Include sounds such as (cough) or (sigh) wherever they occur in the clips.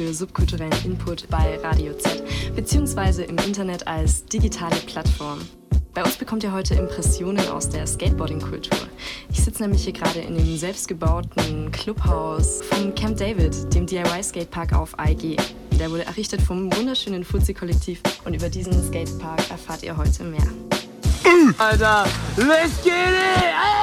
für subkulturellen Input bei Radio Z, beziehungsweise im Internet als digitale Plattform. Bei uns bekommt ihr heute Impressionen aus der Skateboarding-Kultur. Ich sitze nämlich hier gerade in dem selbstgebauten Clubhaus von Camp David, dem DIY-Skatepark auf AEG. Der wurde errichtet vom wunderschönen Fuzzi-Kollektiv und über diesen Skatepark erfahrt ihr heute mehr. Alter, let's get it!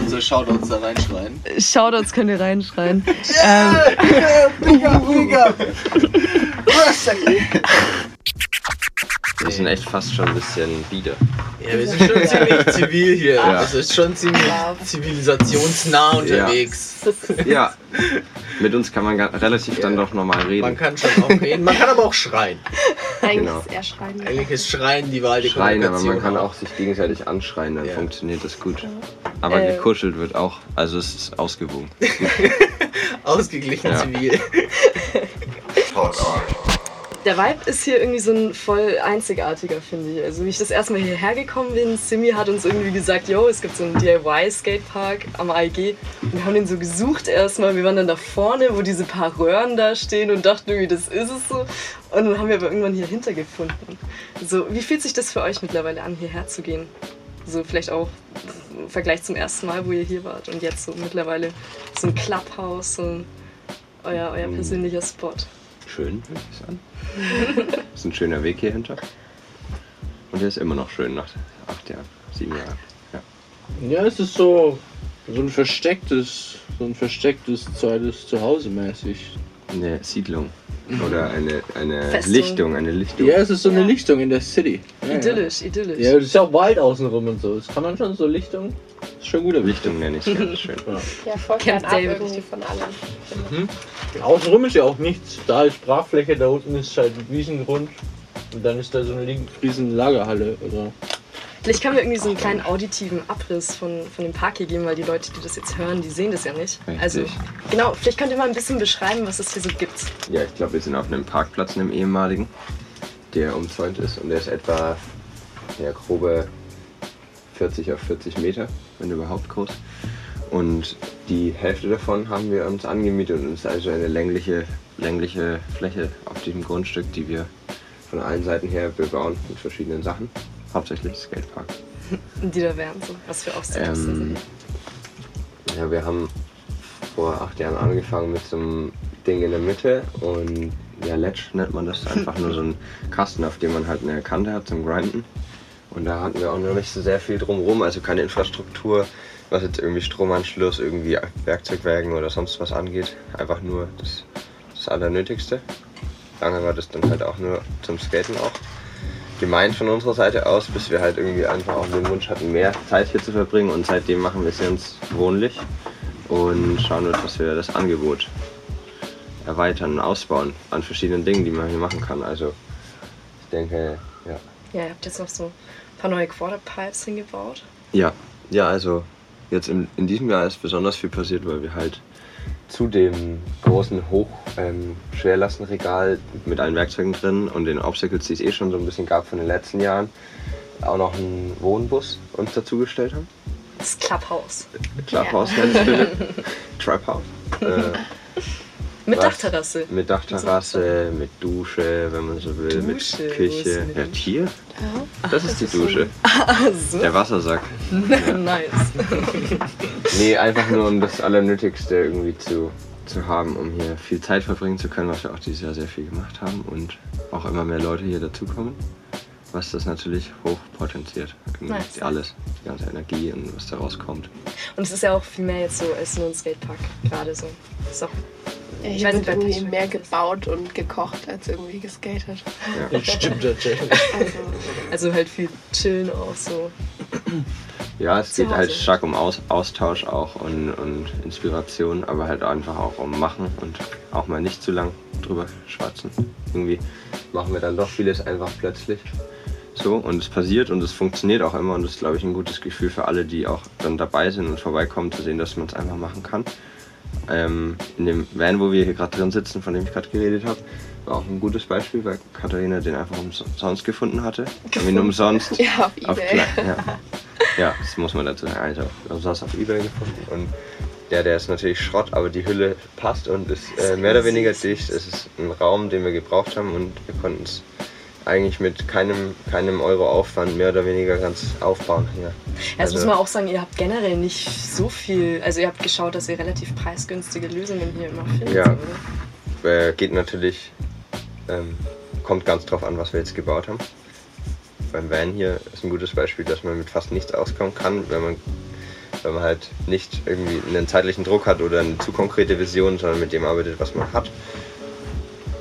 Unsere Shoutouts da reinschreien? Shoutouts könnt ihr reinschreien. (laughs) Mega, mega! Wir sind echt fast schon ein bisschen bieder. Ja, wir sind schon ziemlich (laughs) zivil hier. Ja. Das ist schon ziemlich zivilisationsnah unterwegs. Ja, mit uns kann man relativ dann doch normal Man reden. kann schon auch reden, man kann aber auch schreien. Eigentlich Genau. ist eher schreien. Eigentlich ist Schreien die Wahl der Schreien, aber man kann auch sich gegenseitig anschreien, dann Ja. funktioniert das gut. Aber Äh. gekuschelt wird auch, also es ist ausgewogen. (laughs) Ausgeglichen Ja. zivil. (laughs) Der Vibe ist hier irgendwie so ein voll einzigartiger, finde ich. Also wie ich das erste Mal hierher gekommen bin, Simi hat uns irgendwie gesagt, yo, es gibt so einen DIY-Skatepark am AEG. Und wir haben den so gesucht erstmal. Wir waren dann da vorne, wo diese paar Röhren da stehen und dachten irgendwie, das ist es so. Und dann haben wir aber irgendwann hier hinter gefunden. So, wie fühlt sich das für euch mittlerweile an, hierher zu gehen? So vielleicht auch im Vergleich zum ersten Mal, wo ihr hier wart und jetzt so mittlerweile so ein Clubhouse, so ein, euer, euer persönlicher Spot. Schön, würde ich sagen. Das (laughs) ist ein schöner Weg hier hinter. Und der ist immer noch schön nach acht Jahren, sieben Jahren. Ja. Ja, es ist so, so ein verstecktes, so ein verstecktes zweites Zuhause mäßig. Eine Siedlung. Oder eine, eine Festung. Lichtung, eine Lichtung. Ja, es ist so eine Ja. Lichtung in der City. Ja, Idyllisch, idyllisch. Ja, es ist ja auch Wald außenrum und so. Das kann man schon so Lichtung. Ist schon guter Lichtung nenne ich es ganz schön. Ja, voll Camp fernab David. irgendwie von allem. Außenrum ist ja auch nichts. Da ist Brachfläche, da unten ist halt Wiesengrund. Und dann ist da so eine riesen Lagerhalle. Oder? Vielleicht können wir irgendwie so einen kleinen auditiven Abriss von, von dem Park hier geben, weil die Leute, die das jetzt hören, die sehen das ja nicht. Richtig. Also, genau, vielleicht könnt ihr mal ein bisschen beschreiben, was es hier so gibt. Ja, ich glaube, wir sind auf einem Parkplatz, einem ehemaligen, der umzäunt ist und der ist etwa ja, grobe 40 auf 40 Meter, wenn überhaupt groß. Und die Hälfte davon haben wir uns angemietet und es ist also eine längliche, längliche Fläche auf diesem Grundstück, die wir von allen Seiten her bebauen mit verschiedenen Sachen. Hauptsächlich Skatepark. (laughs) Die da wären, so, was wir auch so Ähm, ja, wir haben vor acht Jahren angefangen mit so einem Ding in der Mitte und ja, Ledge nennt man das einfach nur so ein (laughs) Kasten, auf dem man halt eine Kante hat zum Grinden. Und da hatten wir auch noch nicht so sehr viel drumherum, also keine Infrastruktur, was jetzt irgendwie Stromanschluss, irgendwie Werkzeugwagen oder sonst was angeht. Einfach nur das, das Allernötigste. Lange war das dann halt auch nur zum Skaten auch gemeint von unserer Seite aus, bis wir halt irgendwie einfach auch den Wunsch hatten, mehr Zeit hier zu verbringen und seitdem machen wir es ganz wohnlich und schauen uns, dass wir das Angebot erweitern und ausbauen an verschiedenen Dingen, die man hier machen kann. Also ich denke, ja. Ja, ihr habt jetzt noch so ein paar neue Quarterpipes hingebaut. Ja, ja, also jetzt in, in diesem Jahr ist besonders viel passiert, weil wir halt zu dem großen Hoch ähm, mit allen Werkzeugen drin und den Obstacles, die es eh schon so ein bisschen gab von den letzten Jahren, auch noch einen Wohnbus uns dazugestellt haben. Das Clubhouse. Clubhouse nennst du das? Trap House. Äh, Mit Was? Dachterrasse. mit Dachterrasse, mit Dusche, wenn man so will, Dusche? mit ist Küche. die Ja, Dusche? hier? Das ist die Dusche. (laughs) Ah, so. Der Wassersack. (laughs) nice. (laughs) Nee, einfach nur um das Allernötigste irgendwie zu, zu haben, um hier viel Zeit verbringen zu können, was wir auch dieses Jahr sehr viel gemacht haben und auch immer mehr Leute hier dazukommen, was das natürlich hoch potenziert. Nice. Alles, die ganze Energie und was da rauskommt. Und es ist ja auch viel mehr jetzt so als nur ein Skatepark. Gerade so. Ist auch Ja, Ich weiß nicht, irgendwie Pechstein mehr gebaut und gekocht als irgendwie geskatet. Ja. Das stimmt tatsächlich. Also, Also halt viel chillen auch so. Ja, es Zu geht halt stark um Aus Austausch auch und, und Inspiration, aber halt einfach auch um Machen und auch mal nicht zu lang drüber schwatzen. Irgendwie machen wir dann doch vieles einfach plötzlich so und es passiert und es funktioniert auch immer und das ist, glaube ich, ein gutes Gefühl für alle, die auch dann dabei sind und vorbeikommen, zu sehen, dass man es einfach machen kann. Ähm, in dem Van, wo wir hier gerade drin sitzen, von dem ich gerade geredet habe, war auch ein gutes Beispiel, weil Katharina den einfach umsonst gefunden hatte. Gefunden. umsonst. (laughs) ja, auf Auf Ebay. Kle- ja. Ja, das muss man dazu sagen. Also, das auf Ebay gefunden und der, der ist natürlich Schrott, aber die Hülle passt und ist äh, mehr oder weniger dicht. Es ist ein Raum, den wir gebraucht haben und wir konnten es eigentlich mit keinem, keinem Euro Aufwand mehr oder weniger ganz aufbauen hier. Ja, das Also- muss man auch sagen, ihr habt generell nicht so viel, also ihr habt geschaut, dass ihr relativ preisgünstige Lösungen hier immer findet, Ja. Äh, geht natürlich, ähm, kommt ganz drauf an, was wir jetzt gebaut haben. Beim Van hier ist ein gutes Beispiel, dass man mit fast nichts auskommen kann, wenn man, wenn man halt nicht irgendwie einen zeitlichen Druck hat oder eine zu konkrete Vision, sondern mit dem arbeitet, was man hat.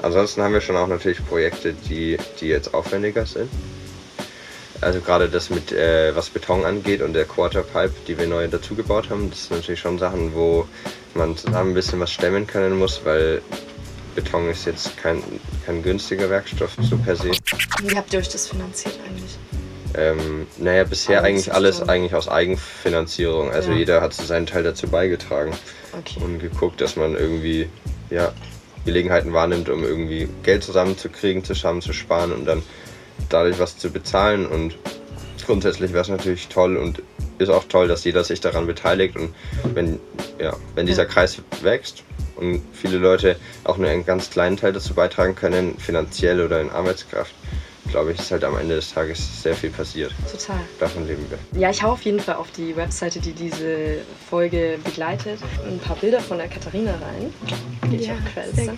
Ansonsten haben wir schon auch natürlich Projekte, die, die jetzt aufwendiger sind. Also gerade das mit äh, was Beton angeht und der Quarterpipe, die wir neu dazu gebaut haben, das sind natürlich schon Sachen, wo man zusammen ein bisschen was stemmen können muss, weil Beton ist jetzt kein, kein günstiger Werkstoff so per se. Wie habt ihr euch das finanziert eigentlich? Ähm, naja, bisher Alles eigentlich alles zusammen. eigentlich aus Eigenfinanzierung. Also Ja. jeder hat so seinen Teil dazu beigetragen Okay. und geguckt, dass man irgendwie ja, Gelegenheiten wahrnimmt, um irgendwie Geld zusammenzukriegen, zusammen zu sparen und dann dadurch was zu bezahlen. Und grundsätzlich wäre es natürlich toll und ist auch toll, dass jeder sich daran beteiligt. Und wenn, ja, wenn dieser. Kreis wächst und viele Leute auch nur einen ganz kleinen Teil dazu beitragen können, finanziell oder in Arbeitskraft, glaube ich, ist halt am Ende des Tages sehr viel passiert. Total. Davon leben wir. Ja, ich hau auf jeden Fall auf die Webseite, die diese Folge begleitet, ein paar Bilder von der Katharina rein. Die ich Ja, auch sag. gerne.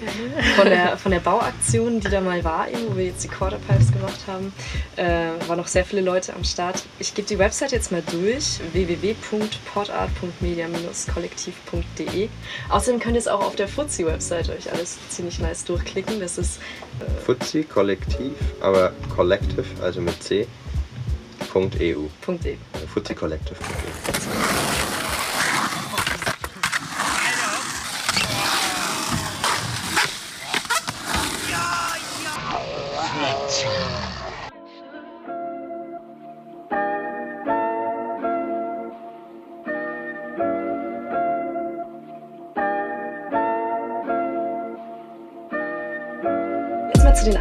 von der, von der Bauaktion, die da mal war, eben, wo wir jetzt die Quarterpipes gemacht haben, äh, waren noch sehr viele Leute am Start. Ich gebe die Website jetzt mal durch, www.portart.media-kollektiv.de. Außerdem könnt ihr es auch auf der Fuzzi-Website euch alles ziemlich nice durchklicken. Das ist Fuzzi Kollektiv, aber Collective, also mit C. Punkt .eu. Fuzzi Collective.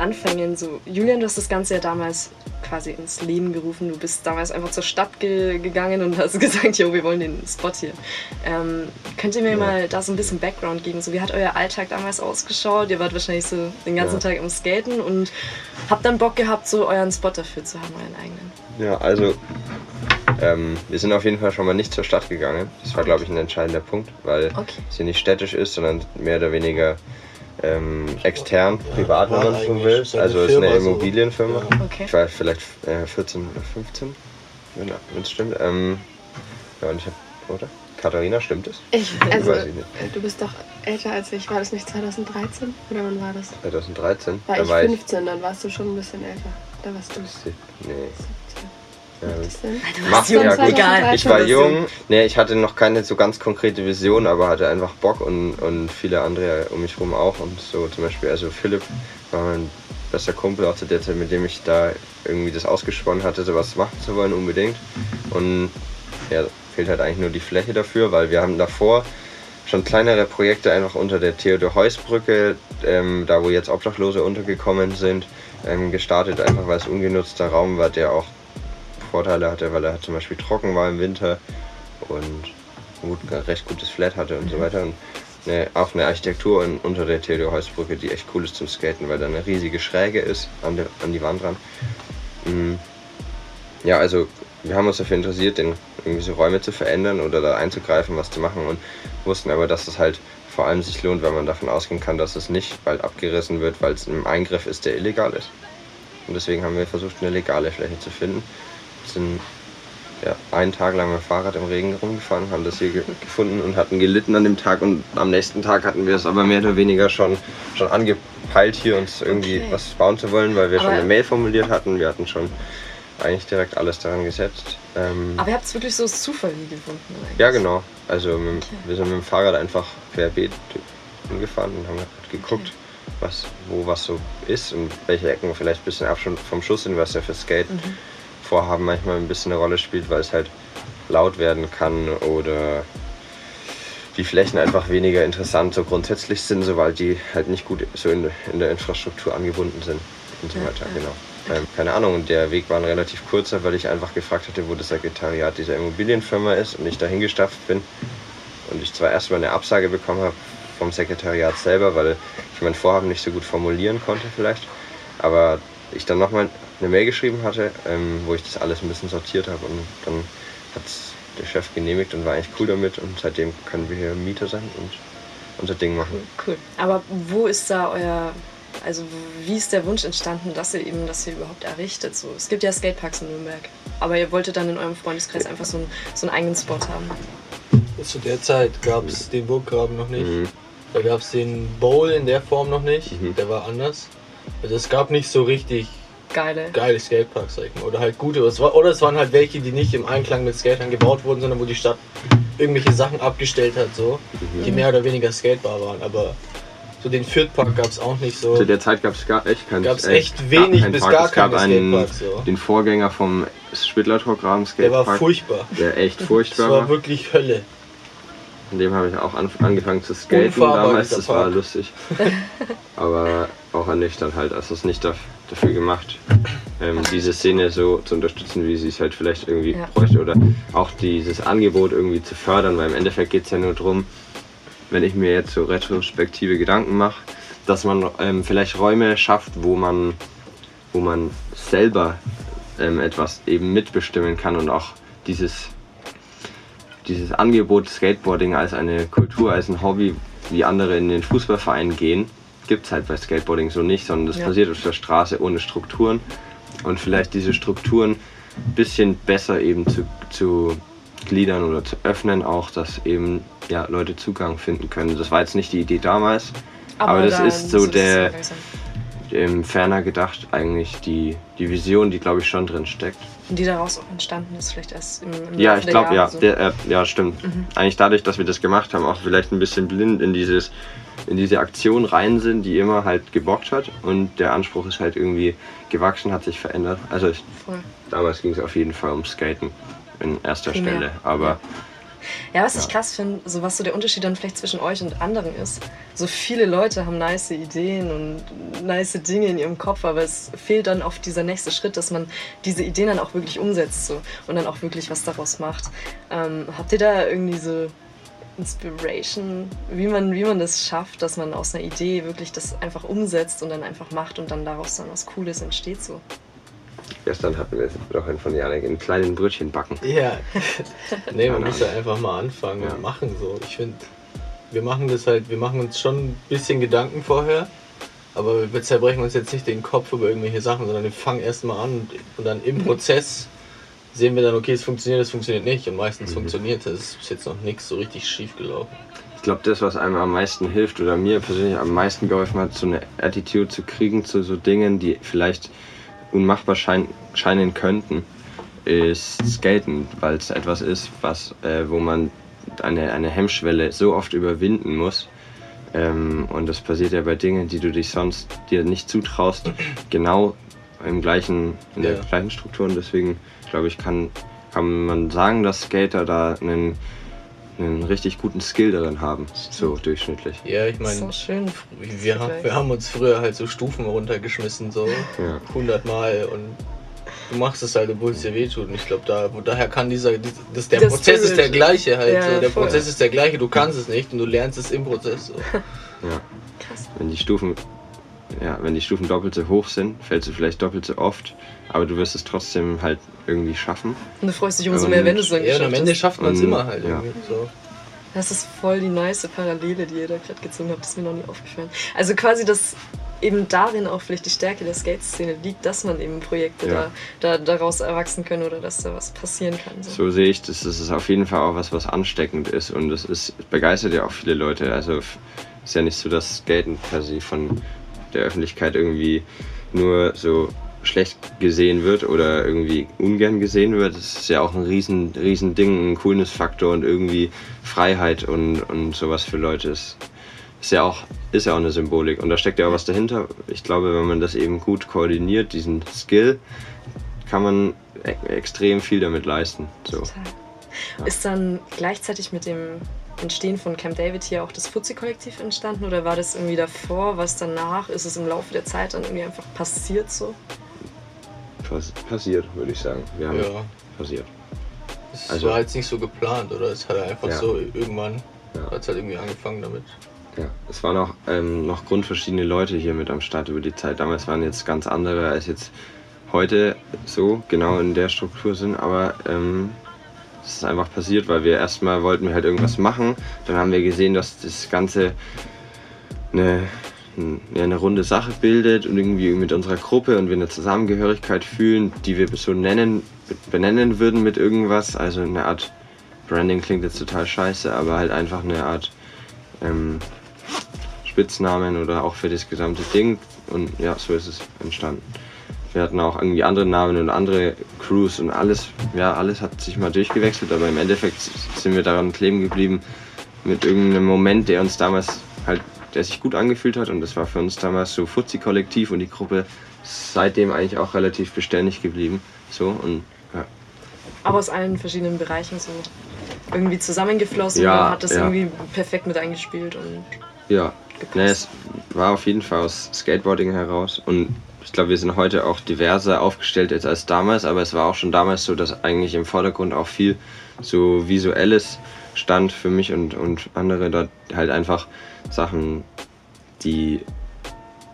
Anfängen. So, Julian, du hast das Ganze ja damals quasi ins Leben gerufen. Du bist damals einfach zur Stadt ge gegangen und hast (laughs) gesagt, jo, wir wollen den Spot hier. Ähm, könnt ihr mir Ja. mal da so ein bisschen Background geben? So, wie hat euer Alltag damals ausgeschaut? Ihr wart wahrscheinlich so den ganzen Ja. Tag am Skaten und habt dann Bock gehabt, so euren Spot dafür zu haben, euren eigenen. Ja, also ähm, wir sind auf jeden Fall schon mal nicht zur Stadt gegangen. Das war, glaube ich, ein entscheidender Punkt, weil Okay. sie nicht städtisch ist, sondern mehr oder weniger ähm, extern, privat, wenn man so will. Also es ist eine. Immobilienfirma. Okay. Ich war vielleicht äh, 14 oder 15, wenn es stimmt. Ähm, ja, und ich habe, oder? Katharina, stimmt es? Ich, also, Weiß ich nicht. du bist doch älter als ich. War das nicht 2013? Oder wann war das? 2013. War da ich war 15, dann warst du schon ein bisschen älter. Da warst du. Nee. 17. Ja, Macht ja gut. egal. Ich war jung, nee, ich hatte noch keine so ganz konkrete Vision, aber hatte einfach Bock und, und viele andere um mich rum auch. Und so zum Beispiel, also Philipp war mein bester Kumpel auch zu der Zeit, mit dem ich da irgendwie das ausgesponnen hatte, sowas machen zu wollen unbedingt. Und ja, fehlt halt eigentlich nur die Fläche dafür, weil wir haben davor schon kleinere Projekte einfach unter der Theodor-Heuss-Brücke, ähm, da wo jetzt Obdachlose untergekommen sind, ähm, gestartet, einfach weil es ungenutzter Raum war, der auch Vorteile hatte, weil er halt zum Beispiel trocken war im Winter und gut, recht gutes Flat hatte und so weiter. Und eine, auch eine Architektur in, unter der Theodor-Heuss-Brücke, die echt cool ist zum Skaten, weil da eine riesige Schräge ist an, der, an die Wand ran. Mm. Ja, also wir haben uns dafür interessiert, den, irgendwie so Räume zu verändern oder da einzugreifen, was zu machen und wussten aber, dass es halt vor allem sich lohnt, weil man davon ausgehen kann, dass es nicht bald abgerissen wird, weil es ein Eingriff ist, der illegal ist. Und deswegen haben wir versucht, eine legale Fläche zu finden. Sind ja, einen Tag lang mit dem Fahrrad im Regen rumgefahren, haben das hier ge gefunden und hatten gelitten an dem Tag. Und am nächsten Tag hatten wir es aber mehr oder weniger schon, schon angepeilt, hier uns irgendwie Okay. was bauen zu wollen, weil wir schon Aber- eine Mail formuliert hatten. Wir hatten schon eigentlich direkt alles daran gesetzt. Ähm, Aber ihr habt es wirklich so zufällig gefunden. Eigentlich. ja, genau. Also mit, Okay. wir sind mit dem Fahrrad einfach querbeet hingefahren und haben halt geguckt, was, wo was so ist und welche Ecken vielleicht ein bisschen Abstand vom Schuss sind, was ja für Skate Mhm. Vorhaben manchmal ein bisschen eine Rolle spielt, weil es halt laut werden kann oder die Flächen einfach weniger interessant so grundsätzlich sind, sobald die halt nicht gut so in, in der Infrastruktur angebunden sind und so weiter. Genau. ähm, keine Ahnung, und der Weg war ein relativ kurzer, weil ich einfach gefragt hatte, wo das Sekretariat dieser Immobilienfirma ist und ich da hingestapft bin. Und ich zwar erstmal eine Absage bekommen habe vom Sekretariat selber, weil ich mein Vorhaben nicht so gut formulieren konnte vielleicht. Aber ich dann nochmal eine Mail geschrieben hatte, ähm, wo ich das alles ein bisschen sortiert habe und dann hat der Chef genehmigt und war eigentlich cool damit und seitdem können wir hier Mieter sein und unser Ding machen. Cool. Aber wo ist da euer, also wie ist der Wunsch entstanden, dass ihr eben das hier überhaupt errichtet? So, es gibt ja Skateparks in Nürnberg, aber ihr wolltet dann in eurem Freundeskreis einfach so einen, so einen eigenen Spot haben. Zu der Zeit gab es den Burggraben noch nicht. Mhm. Da gab es den Bowl in der Form noch nicht. Mhm. Der war anders. Also es gab nicht so richtig Geile. geile Skateparks, sag ich mal. Oder halt gute. Oder es waren halt welche, die nicht im Einklang mit Skatern gebaut wurden, sondern wo die Stadt irgendwelche Sachen abgestellt hat, so, die mehr oder weniger skatebar waren. Aber so den Fürth-Park gab es auch nicht so. Zu der Zeit gab es gar echt keinen Gab's äh, echt wenig keinen bis Park. gar Es gab keine einen, Skateparks, so. den Vorgänger vom Spittlertorgraben Der war Skatepark. furchtbar. Der echt Das furchtbar war war. wirklich Hölle. In dem habe ich auch an, angefangen zu skaten Unfahrbar, damals. Das war lustig. (laughs) Aber auch ernüchternd halt. Also es ist nicht daf- dafür gemacht, ähm, diese Szene so zu unterstützen, wie sie es halt vielleicht irgendwie Ja. bräuchte. Oder auch dieses Angebot irgendwie zu fördern, weil im Endeffekt geht es ja nur darum, wenn ich mir jetzt so retrospektive Gedanken mache, dass man ähm, vielleicht Räume schafft, wo man, wo man selber ähm, etwas eben mitbestimmen kann und auch dieses, dieses Angebot Skateboarding als eine Kultur, als ein Hobby, wie andere in den Fußballverein gehen, gibt es halt bei Skateboarding so nicht, sondern das Ja. passiert auf der Straße ohne Strukturen und vielleicht diese Strukturen ein bisschen besser eben zu, zu gliedern oder zu öffnen, auch dass eben ja, Leute Zugang finden können. Das war jetzt nicht die Idee damals, aber, das da ist so das der ähm, ferner gedacht eigentlich die, die Vision, die glaube ich schon drin steckt. Und die daraus auch entstanden ist, vielleicht erst im, im Ja, ich glaube, ja, so. der, äh, ja, stimmt. Eigentlich dadurch, dass wir das gemacht haben, auch vielleicht ein bisschen blind in dieses in diese Aktion rein sind, die immer halt gebockt hat und der Anspruch ist halt irgendwie gewachsen, hat sich verändert. Also ich, damals ging es auf jeden Fall um Skaten in erster Primär. Stelle, aber Ja, was ich Ja. krass finde, so was so der Unterschied dann vielleicht zwischen euch und anderen ist, so viele Leute haben nice Ideen und nice Dinge in ihrem Kopf, aber es fehlt dann oft dieser nächste Schritt, dass man diese Ideen dann auch wirklich umsetzt so, und dann auch wirklich was daraus macht. Ähm, habt ihr da irgendwie so Inspiration, wie man, wie man das schafft, dass man aus einer Idee wirklich das einfach umsetzt und dann einfach macht und dann daraus dann was Cooles entsteht so? gestern hatten wir doch einen von Janik in kleinen Brötchen backen. Ja. (laughs) nee, man muss ja einfach mal anfangen Ja. und machen so. Ich finde, wir machen das halt, wir machen uns schon ein bisschen Gedanken vorher, aber wir zerbrechen uns jetzt nicht den Kopf über irgendwelche Sachen, sondern wir fangen erstmal an und, und dann im (laughs) Prozess sehen wir dann, okay, es funktioniert, es funktioniert nicht und meistens funktioniert es. Es ist jetzt noch nichts so richtig schief gelaufen. Ich glaube, das, was einem am meisten hilft oder mir persönlich am meisten geholfen hat, so eine Attitude zu kriegen zu so Dingen, die vielleicht unmachbar schein scheinen könnten, ist Skaten, weil es etwas ist, was, äh, wo man eine, eine Hemmschwelle so oft überwinden muss. Ähm, und das passiert ja bei Dingen, die du dich sonst dir nicht zutraust, genau im gleichen, in der Ja. gleichen Struktur. Und deswegen, glaube ich, kann, kann man sagen, dass Skater da einen, einen richtig guten Skill darin haben, so durchschnittlich. Ja, ich so meine, schön. wir, haben- wir haben uns früher halt so Stufen runtergeschmissen, so Ja. 100 Mal und du machst es halt, obwohl es dir wehtut. Und ich glaube, da, wo- daher kann dieser, dies- das, der Das Prozess ist der gleiche halt. Ja, so. Der voll. Prozess ist der gleiche, du kannst es nicht und du lernst es im Prozess. So. (laughs) Ja. Krass. Wenn die Stufen, ja, wenn die Stufen doppelt so hoch sind, fällst du vielleicht doppelt so oft, aber du wirst es trotzdem halt irgendwie schaffen. Und du freust dich umso mehr, wenn du es dann Ja, und geschafft am Ende hast. schafft man es immer halt ja. irgendwie. So. Das ist voll die nice Parallele, die ihr da gerade gezogen habt. Das ist mir noch nie aufgefallen. Also quasi, dass eben darin auch vielleicht die Stärke der Skate-Szene liegt, dass man eben Projekte Ja. da, da daraus erwachsen können oder dass da was passieren kann. So. So sehe ich das. Das ist auf jeden Fall auch was, was ansteckend ist und das ist, begeistert ja auch viele Leute. Also ist ja nicht so, dass Skaten per se von der Öffentlichkeit irgendwie nur so schlecht gesehen wird oder irgendwie ungern gesehen wird. Das ist ja auch ein riesen, riesen Ding, ein Coolness-Faktor und irgendwie Freiheit und, und sowas für Leute ist. Ist ja, auch, ist ja auch eine Symbolik und da steckt ja auch was dahinter. Ich glaube, wenn man das eben gut koordiniert, diesen Skill, kann man e extrem viel damit leisten. So. Total. Ist dann gleichzeitig mit dem Entstehen von Camp David hier auch das Fuzzi-Kollektiv entstanden oder war das irgendwie davor, was danach? Ist es im Laufe der Zeit dann irgendwie einfach passiert so? Pass passiert, würde ich sagen. Wir haben Ja. passiert. Es Also- war jetzt nicht so geplant, oder? Es hat einfach Ja. so irgendwann Ja. hat es halt irgendwie angefangen damit. Ja, es waren auch ähm, noch grundverschiedene Leute hier mit am Start über die Zeit. Damals waren jetzt ganz andere als jetzt heute so genau in der Struktur sind, aber ähm, es ist einfach passiert, weil wir erstmal wollten wir halt irgendwas machen. Dann haben wir gesehen, dass das Ganze eine, eine runde Sache bildet und irgendwie mit unserer Gruppe und wir eine Zusammengehörigkeit fühlen, die wir so nennen, benennen würden mit irgendwas. Also eine Art Branding klingt jetzt total scheiße, aber halt einfach eine Art ähm, Spitznamen oder auch für das gesamte Ding. Und ja, so ist es entstanden. Wir hatten auch irgendwie andere Namen und andere Crews und alles, ja, alles hat sich mal durchgewechselt, aber im Endeffekt sind wir daran kleben geblieben mit irgendeinem Moment, der uns damals halt, der sich gut angefühlt hat und das war für uns damals so Fuzzi-Kollektiv und die Gruppe ist seitdem eigentlich auch relativ beständig geblieben. So und ja. Aber aus allen verschiedenen Bereichen so irgendwie zusammengeflossen Ja, und hat das ja. irgendwie perfekt mit eingespielt und Ja, gepasst. ne, es war auf jeden Fall aus Skateboarding heraus und ich glaube, wir sind heute auch diverser aufgestellt jetzt als damals, aber es war auch schon damals so, dass eigentlich im Vordergrund auch viel so visuelles stand für mich und, und andere dort halt einfach Sachen, die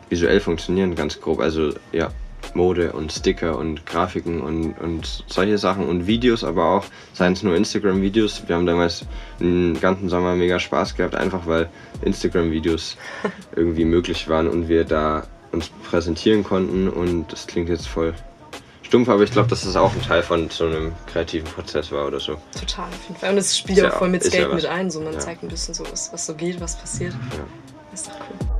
visuell funktionieren, ganz grob. Also ja, Mode und Sticker und Grafiken und, und solche Sachen und Videos, aber auch, seien es nur Instagram-Videos. Wir haben damals einen ganzen Sommer mega Spaß gehabt, einfach weil Instagram-Videos (laughs) irgendwie möglich waren und wir da uns präsentieren konnten und das klingt jetzt voll stumpf, aber ich glaube, dass das auch ein Teil von so einem kreativen Prozess war oder so. total auf jeden Fall. Und es spielt ja ja auch voll mit ja Skate was. mit ein, so man Ja. zeigt ein bisschen so, was, was so geht, was passiert. Ja. Das ist doch cool.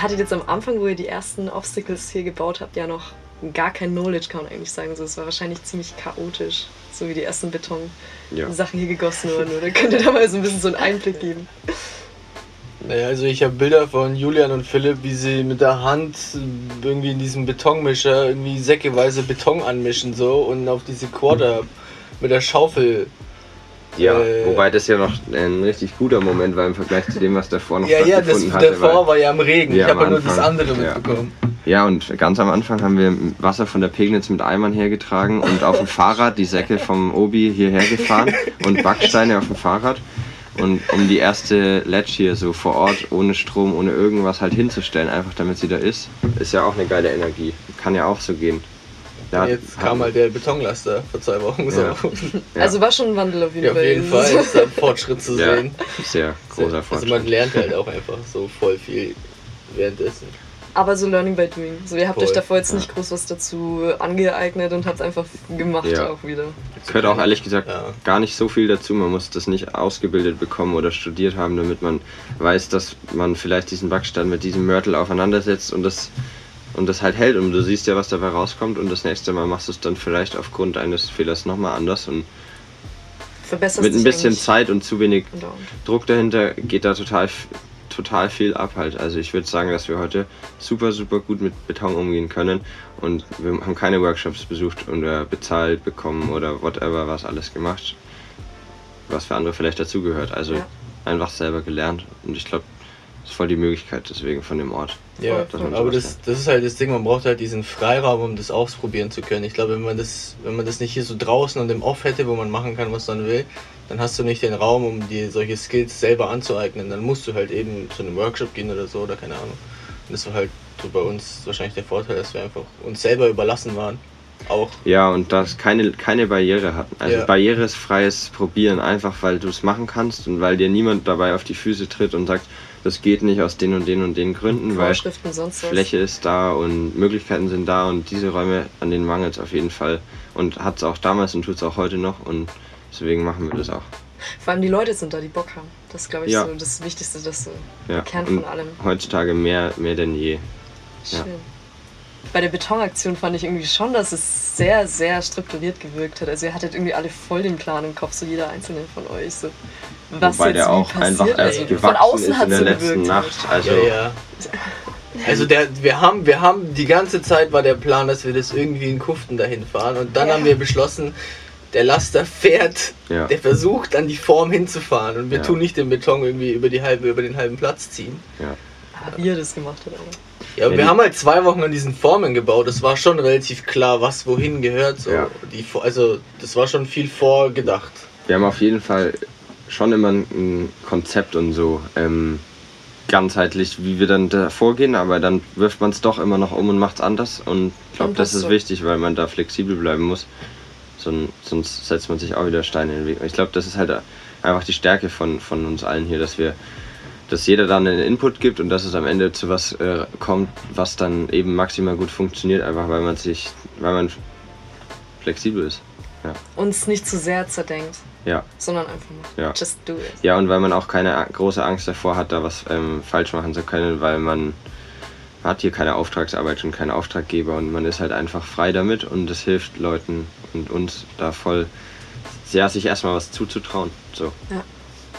Ihr hattet jetzt am Anfang, wo ihr die ersten Obstacles hier gebaut habt, ja noch gar kein Knowledge, kann man eigentlich sagen. So, es war wahrscheinlich ziemlich chaotisch, so wie die ersten Beton-Sachen Ja. hier gegossen wurden. Oder (laughs) könnt ihr da mal so ein bisschen so einen Einblick geben? Naja, also ich habe Bilder von Julian und Philipp, wie sie mit der Hand irgendwie in diesem Betonmischer irgendwie säckeweise Beton anmischen so und auf diese Quarter mit der Schaufel. Ja, Äh, wobei das ja noch ein richtig guter Moment war im Vergleich zu dem, was davor noch Ja, ja, das stattgefunden hatte. davor war ja im Regen. Ja, ich habe ja nur das andere ja. mitbekommen. Ja, und ganz am Anfang haben wir Wasser von der Pegnitz mit Eimern hergetragen und auf dem (laughs) Fahrrad die Säcke vom Obi hierher gefahren und Backsteine auf dem Fahrrad. Und um die erste Ledge hier so vor Ort ohne Strom, ohne irgendwas halt hinzustellen, einfach damit sie da ist, ist ja auch eine geile Energie. Kann ja auch so gehen. Da Jetzt kam halt der Betonlaster vor zwei Wochen so. Ja. Ja. (laughs) Also war schon ein Wandel auf jeden Ja, auf Fall. jeden Fall ist da ein (laughs) Fortschritt zu ja, sehen. sehr großer Also Fortschritt. man lernt halt auch einfach so voll viel währenddessen. Aber so Learning by Doing. So, ihr habt Voll, euch davor jetzt ja. nicht groß was dazu angeeignet und habt einfach gemacht Ja. auch wieder. gehört auch ehrlich gesagt Ja. gar nicht so viel dazu. Man muss das nicht ausgebildet bekommen oder studiert haben, damit man weiß, dass man vielleicht diesen Backstein mit diesem Mörtel aufeinandersetzt und das, und das halt hält. Und du siehst ja, was dabei rauskommt und das nächste Mal machst du es dann vielleicht aufgrund eines Fehlers nochmal anders. Und Verbessert mit ein bisschen Zeit und zu wenig andauernd. Druck dahinter geht da total, total viel ab halt. Also ich würde sagen, dass wir heute super, super gut mit Beton umgehen können und wir haben keine Workshops besucht oder bezahlt bekommen oder whatever, was alles gemacht, was für andere vielleicht dazugehört. Also Ja. einfach selber gelernt und ich glaube, ist voll die Möglichkeit deswegen von dem Ort. Ja, aber das, das ist halt das Ding, man braucht halt diesen Freiraum, um das ausprobieren zu können. Ich glaube, wenn man das, wenn man das nicht hier so draußen und im Off hätte, wo man machen kann, was man will, dann hast du nicht den Raum, um dir solche Skills selber anzueignen. Dann musst du halt eben zu einem Workshop gehen oder so oder keine Ahnung. Und das war halt so bei uns wahrscheinlich der Vorteil, dass wir einfach uns selber überlassen waren. Auch. Ja, und das keine, keine Barriere hatten. Also Ja. barrierefreies Probieren, einfach weil du es machen kannst und weil dir niemand dabei auf die Füße tritt und sagt, das geht nicht aus den und den und den Gründen, weil. Fläche ist da und Möglichkeiten sind da und diese Räume, an denen mangelt es auf jeden Fall. Und hat es auch damals und tut es auch heute noch und deswegen machen wir das auch. Vor allem die Leute sind da, die Bock haben. Das ist, glaube ich, Ja. so das Wichtigste, das so Ja. Kern von allem. heutzutage mehr, mehr denn je. Ja. Bei der Betonaktion fand ich irgendwie schon, dass es sehr, sehr strukturiert gewirkt hat. Also ihr hattet irgendwie alle voll den Plan im Kopf, so jeder einzelne von euch. So, was Wobei jetzt der auch passiert. einfach erst also, von gewachsen außen ist hat in der so letzten gewirkt. Nacht. Also ja, ja. Also der, wir haben, wir haben die ganze Zeit war der Plan, dass wir das irgendwie in Kuften dahin fahren und dann Ja. haben wir beschlossen, der Laster fährt, Ja. der versucht an die Form hinzufahren und wir Ja. tun nicht den Beton irgendwie über die halbe, über den halben Platz ziehen. ja. Wie ihr das gemacht habt, aber. Ja, Ja, wir haben halt zwei Wochen an diesen Formen gebaut. Es war schon relativ klar, was wohin gehört. So. Ja. Die, also das war schon viel vorgedacht. Wir haben auf jeden Fall schon immer ein, Konzept und so ähm, ganzheitlich, wie wir dann da vorgehen, aber dann wirft man es doch immer noch um und macht es anders. Und ich glaube, das ist so. wichtig, weil man da flexibel bleiben muss. Son- Sonst setzt man sich auch wieder Steine in den Weg. Ich glaube, das ist halt einfach die Stärke von, von uns allen hier, dass wir dass jeder dann einen Input gibt und dass es am Ende zu was äh, kommt, was dann eben maximal gut funktioniert, einfach weil man sich, weil man flexibel ist. Uns nicht zu sehr zerdenkt, Ja. sondern einfach mal Ja. just do it. Ja, und weil man auch keine große Angst davor hat, da was ähm, falsch machen zu können, weil man hat hier keine Auftragsarbeit und keinen Auftraggeber und man ist halt einfach frei damit und es hilft Leuten und uns da voll, ja, sich erstmal was zuzutrauen. So. Ja.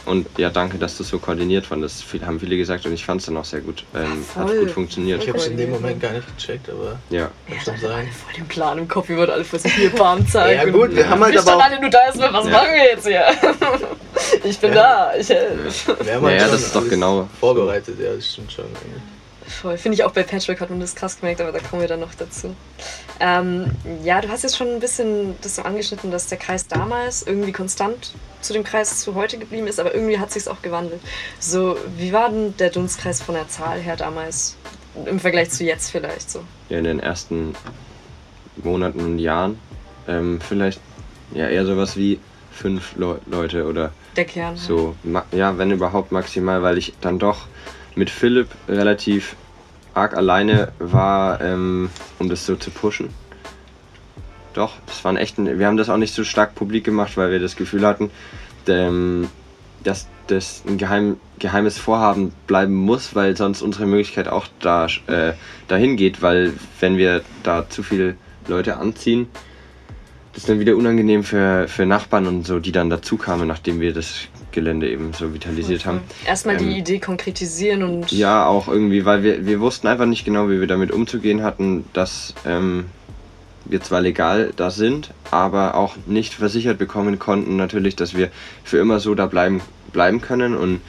Und ja, danke, dass du so koordiniert fandest. Viel, haben viele gesagt und ich fand es dann auch sehr gut. Ähm, Ja, hat gut funktioniert. Ich habe es in dem Moment gar nicht gecheckt, aber Ja. kann schon sein. alle voll den Plan im Kopf, wir wollten alle hier Bam zeigen. Ja, gut, wir haben halt aber auch- alle nur da erstmal, was Ja. machen wir jetzt hier? (laughs) ich bin Ja. da, ich helfe. Wir haben Ja, halt ja, schon das ist doch genau vorbereitet. Ja, das stimmt schon. Voll. Finde ich auch bei Patchwork hat man das krass gemerkt, aber da kommen wir dann noch dazu. Ähm, ja, du hast jetzt schon ein bisschen das so angeschnitten, dass der Kreis damals irgendwie konstant zu dem Kreis zu heute geblieben ist, aber irgendwie hat sich auch gewandelt. So, wie war denn der Dunstkreis von der Zahl her damals im Vergleich zu jetzt vielleicht so? ja, in den ersten Monaten und Jahren ähm, vielleicht ja eher sowas wie fünf Leu Leute oder Der Kern. so, ja, wenn überhaupt maximal, weil ich dann doch mit Philipp relativ arg alleine war, ähm, um das so zu pushen. Doch, das echt, ein, wir haben das auch nicht so stark publik gemacht, weil wir das Gefühl hatten, ähm, dass das ein geheim, geheimes Vorhaben bleiben muss, weil sonst unsere Möglichkeit auch da, äh, dahin geht, weil wenn wir da zu viele Leute anziehen, das ist dann wieder unangenehm für, für Nachbarn und so, die dann dazu kamen, nachdem wir das Gelände eben so vitalisiert haben. Erstmal die Ähm, Idee konkretisieren und Ja, auch irgendwie, weil wir, wir wussten einfach nicht genau, wie wir damit umzugehen hatten, dass ähm, wir zwar legal da sind, aber auch nicht versichert bekommen konnten, natürlich, dass wir für immer so da bleiben, bleiben können. Und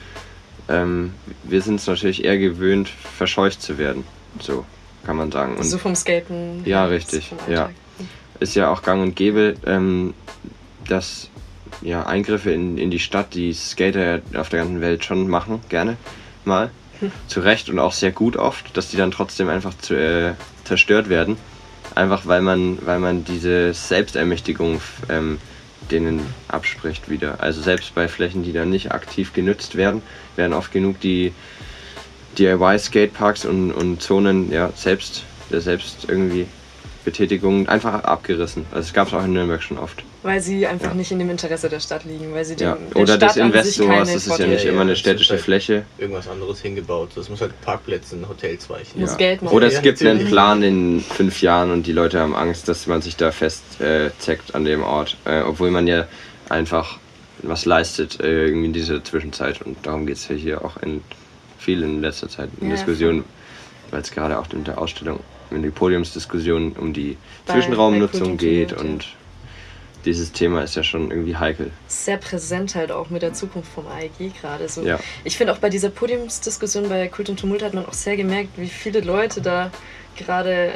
ähm, wir sind es natürlich eher gewöhnt, verscheucht zu werden. So kann man sagen. Und so vom Skaten. Ja, richtig, ja. Ist ja auch gang und gäbe, ähm, dass ja, Eingriffe in, in die Stadt, die Skater auf der ganzen Welt schon machen, gerne mal. (laughs) Zu Recht und auch sehr gut oft, dass die dann trotzdem einfach zu, äh, zerstört werden. Einfach weil man, weil man diese Selbstermächtigung ähm, denen abspricht wieder. Also selbst bei Flächen, die dann nicht aktiv genützt werden, werden oft genug die DIY-Skateparks und, und Zonen ja, selbst, der selbst irgendwie Betätigung einfach abgerissen. Also es gab es auch in Nürnberg schon oft. Weil sie einfach Ja. nicht in dem Interesse der Stadt liegen, weil sie Ja. der Oder des Stadt an sich Investors, das ist ja nicht Ja, immer eine städtische halt- Fläche. Irgendwas anderes hingebaut. Das muss halt Parkplätze Hotels weichen. Muss. Geld machen. Oder es Ja, gibt einen. Plan in fünf Jahren und die Leute haben Angst, dass man sich da festzeckt äh, zeckt an dem Ort. Äh, obwohl man ja einfach was leistet äh, irgendwie in dieser Zwischenzeit. Und darum geht es ja hier auch in viel in letzter Zeit in Ja, Diskussionen, weil es gerade auch in der Ausstellung, in die Podiumsdiskussion um die Bei- Zwischenraumnutzung bei geht und dieses Thema ist ja schon irgendwie heikel. sehr präsent halt auch mit der Zukunft vom AEG gerade. So. Ja. Ich finde auch bei dieser Podiumsdiskussion bei Kult und Tumult hat man auch sehr gemerkt, wie viele Leute da gerade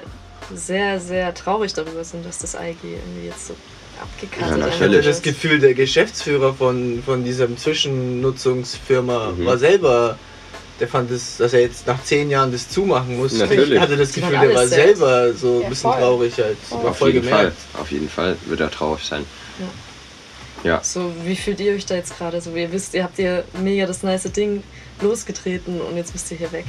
sehr, sehr traurig darüber sind, dass das AEG irgendwie jetzt so abgekartet Ja, Ich hatte das Gefühl, der Geschäftsführer von, von dieser Zwischennutzungsfirma Mhm. war selber, der fand es, dass er jetzt nach zehn Jahren das zumachen muss. Natürlich. Ich hatte das Gefühl, der war selbst. selber so ein Ja, bisschen voll. traurig halt. Voll. War Auf voll jeden gemerkt. Fall, auf jeden Fall wird er traurig sein. Ja. So, wie fühlt ihr euch da jetzt gerade? So, ihr wisst, ihr habt ihr mega das nice Ding losgetreten und jetzt müsst ihr hier weg.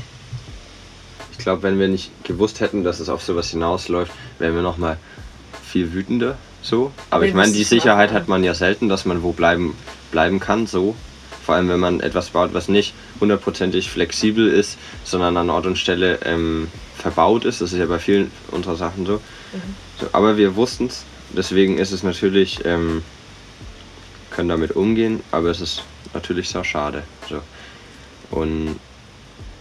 Ich glaube, wenn wir nicht gewusst hätten, dass es auf sowas hinausläuft, wären wir noch mal viel wütender. So. Aber Wir ich meine, die Sicherheit an. hat man ja selten, dass man wo bleiben, bleiben kann. So. Vor allem, wenn man etwas baut, was nicht hundertprozentig flexibel ist, sondern an Ort und Stelle ähm, verbaut ist. Das ist ja bei vielen unserer Sachen so. so aber wir wussten es. Deswegen ist es natürlich, ähm, können damit umgehen, aber es ist natürlich sehr schade. So. Und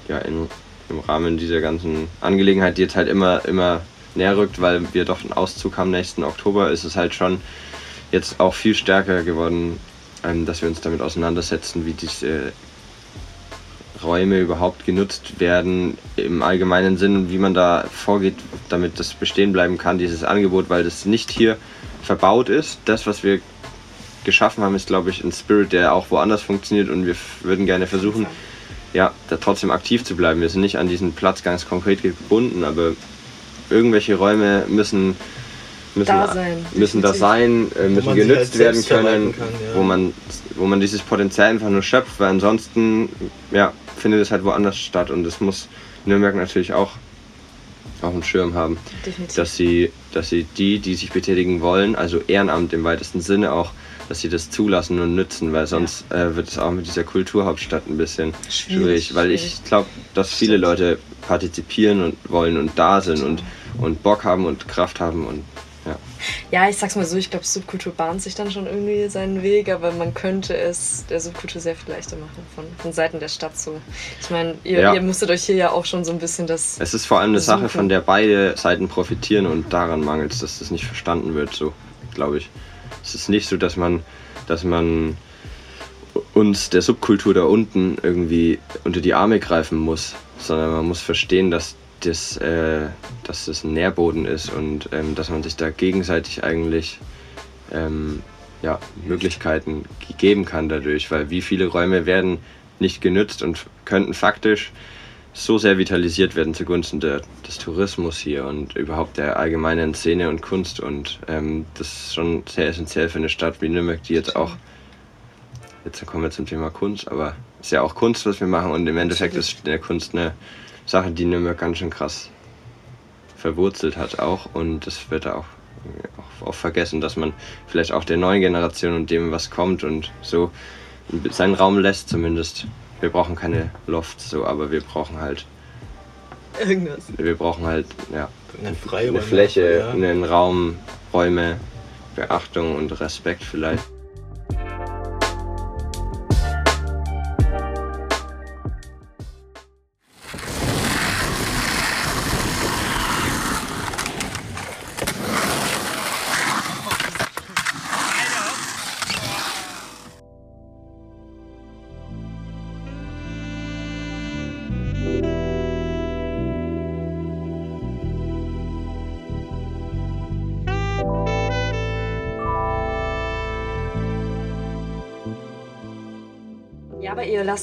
ja, in, im Rahmen dieser ganzen Angelegenheit, die jetzt halt immer, immer näher rückt, weil wir doch einen Auszug haben nächsten Oktober, ist es halt schon jetzt auch viel stärker geworden, ähm, dass wir uns damit auseinandersetzen, wie diese Räume überhaupt genutzt werden im allgemeinen Sinn und wie man da vorgeht, damit das bestehen bleiben kann, dieses Angebot, weil das nicht hier verbaut ist. Das, was wir geschaffen haben, ist, glaube ich, ein Spirit, der auch woanders funktioniert und wir würden gerne versuchen, ja, da trotzdem aktiv zu bleiben. Wir sind nicht an diesen Platz ganz konkret gebunden, aber irgendwelche Räume müssen müssen Da sein, müssen da sein, äh, müssen sich genützt halt werden können, kann, ja. wo man wo man dieses Potenzial einfach nur schöpft, weil ansonsten ja, findet es halt woanders statt und das muss Nürnberg natürlich auch auf dem Schirm haben, Definitiv. dass sie dass sie die, die sich betätigen wollen, also Ehrenamt im weitesten Sinne auch dass sie das zulassen und nützen, weil sonst äh, wird es auch mit dieser Kulturhauptstadt ein bisschen schwierig, Schwierig, weil ich glaube, dass viele Leute partizipieren und wollen und da sind und, und Bock haben und Kraft haben und ja. Ja, ich sag's mal so, ich glaube, Subkultur bahnt sich dann schon irgendwie seinen Weg, aber man könnte es der Subkultur sehr viel leichter machen von, von Seiten der Stadt so. Ich meine, ihr, Ja. ihr musstet euch hier ja auch schon so ein bisschen das. Es ist vor allem eine Sache, Suchen. von der beide Seiten profitieren und daran mangelt es, dass das nicht verstanden wird, so glaube ich. Es ist nicht so, dass man, dass man uns der Subkultur da unten irgendwie unter die Arme greifen muss, sondern man muss verstehen, dass das, äh, dass das ein Nährboden ist und ähm, dass man sich da gegenseitig eigentlich ähm, ja, Möglichkeiten ge- geben kann dadurch, weil wie viele Räume werden nicht genützt und könnten faktisch so sehr vitalisiert werden zugunsten der, des Tourismus hier und überhaupt der allgemeinen Szene und Kunst und ähm, das ist schon sehr essentiell für eine Stadt wie Nürnberg, die jetzt auch, jetzt kommen wir zum Thema Kunst, aber es ist ja auch Kunst, was wir machen und im Endeffekt ist der Kunst eine Sache, die Nürnberg ganz schön krass verwurzelt hat auch und das wird auch, auch, auch vergessen, dass man vielleicht auch der neuen Generation und dem, was kommt und so seinen Raum lässt zumindest. Wir brauchen keine Lofts so, aber wir brauchen halt, Irgendwas. wir brauchen halt, ja, Eine freie eine Fläche, ja. einen Raum, Räume, Beachtung und Respekt vielleicht.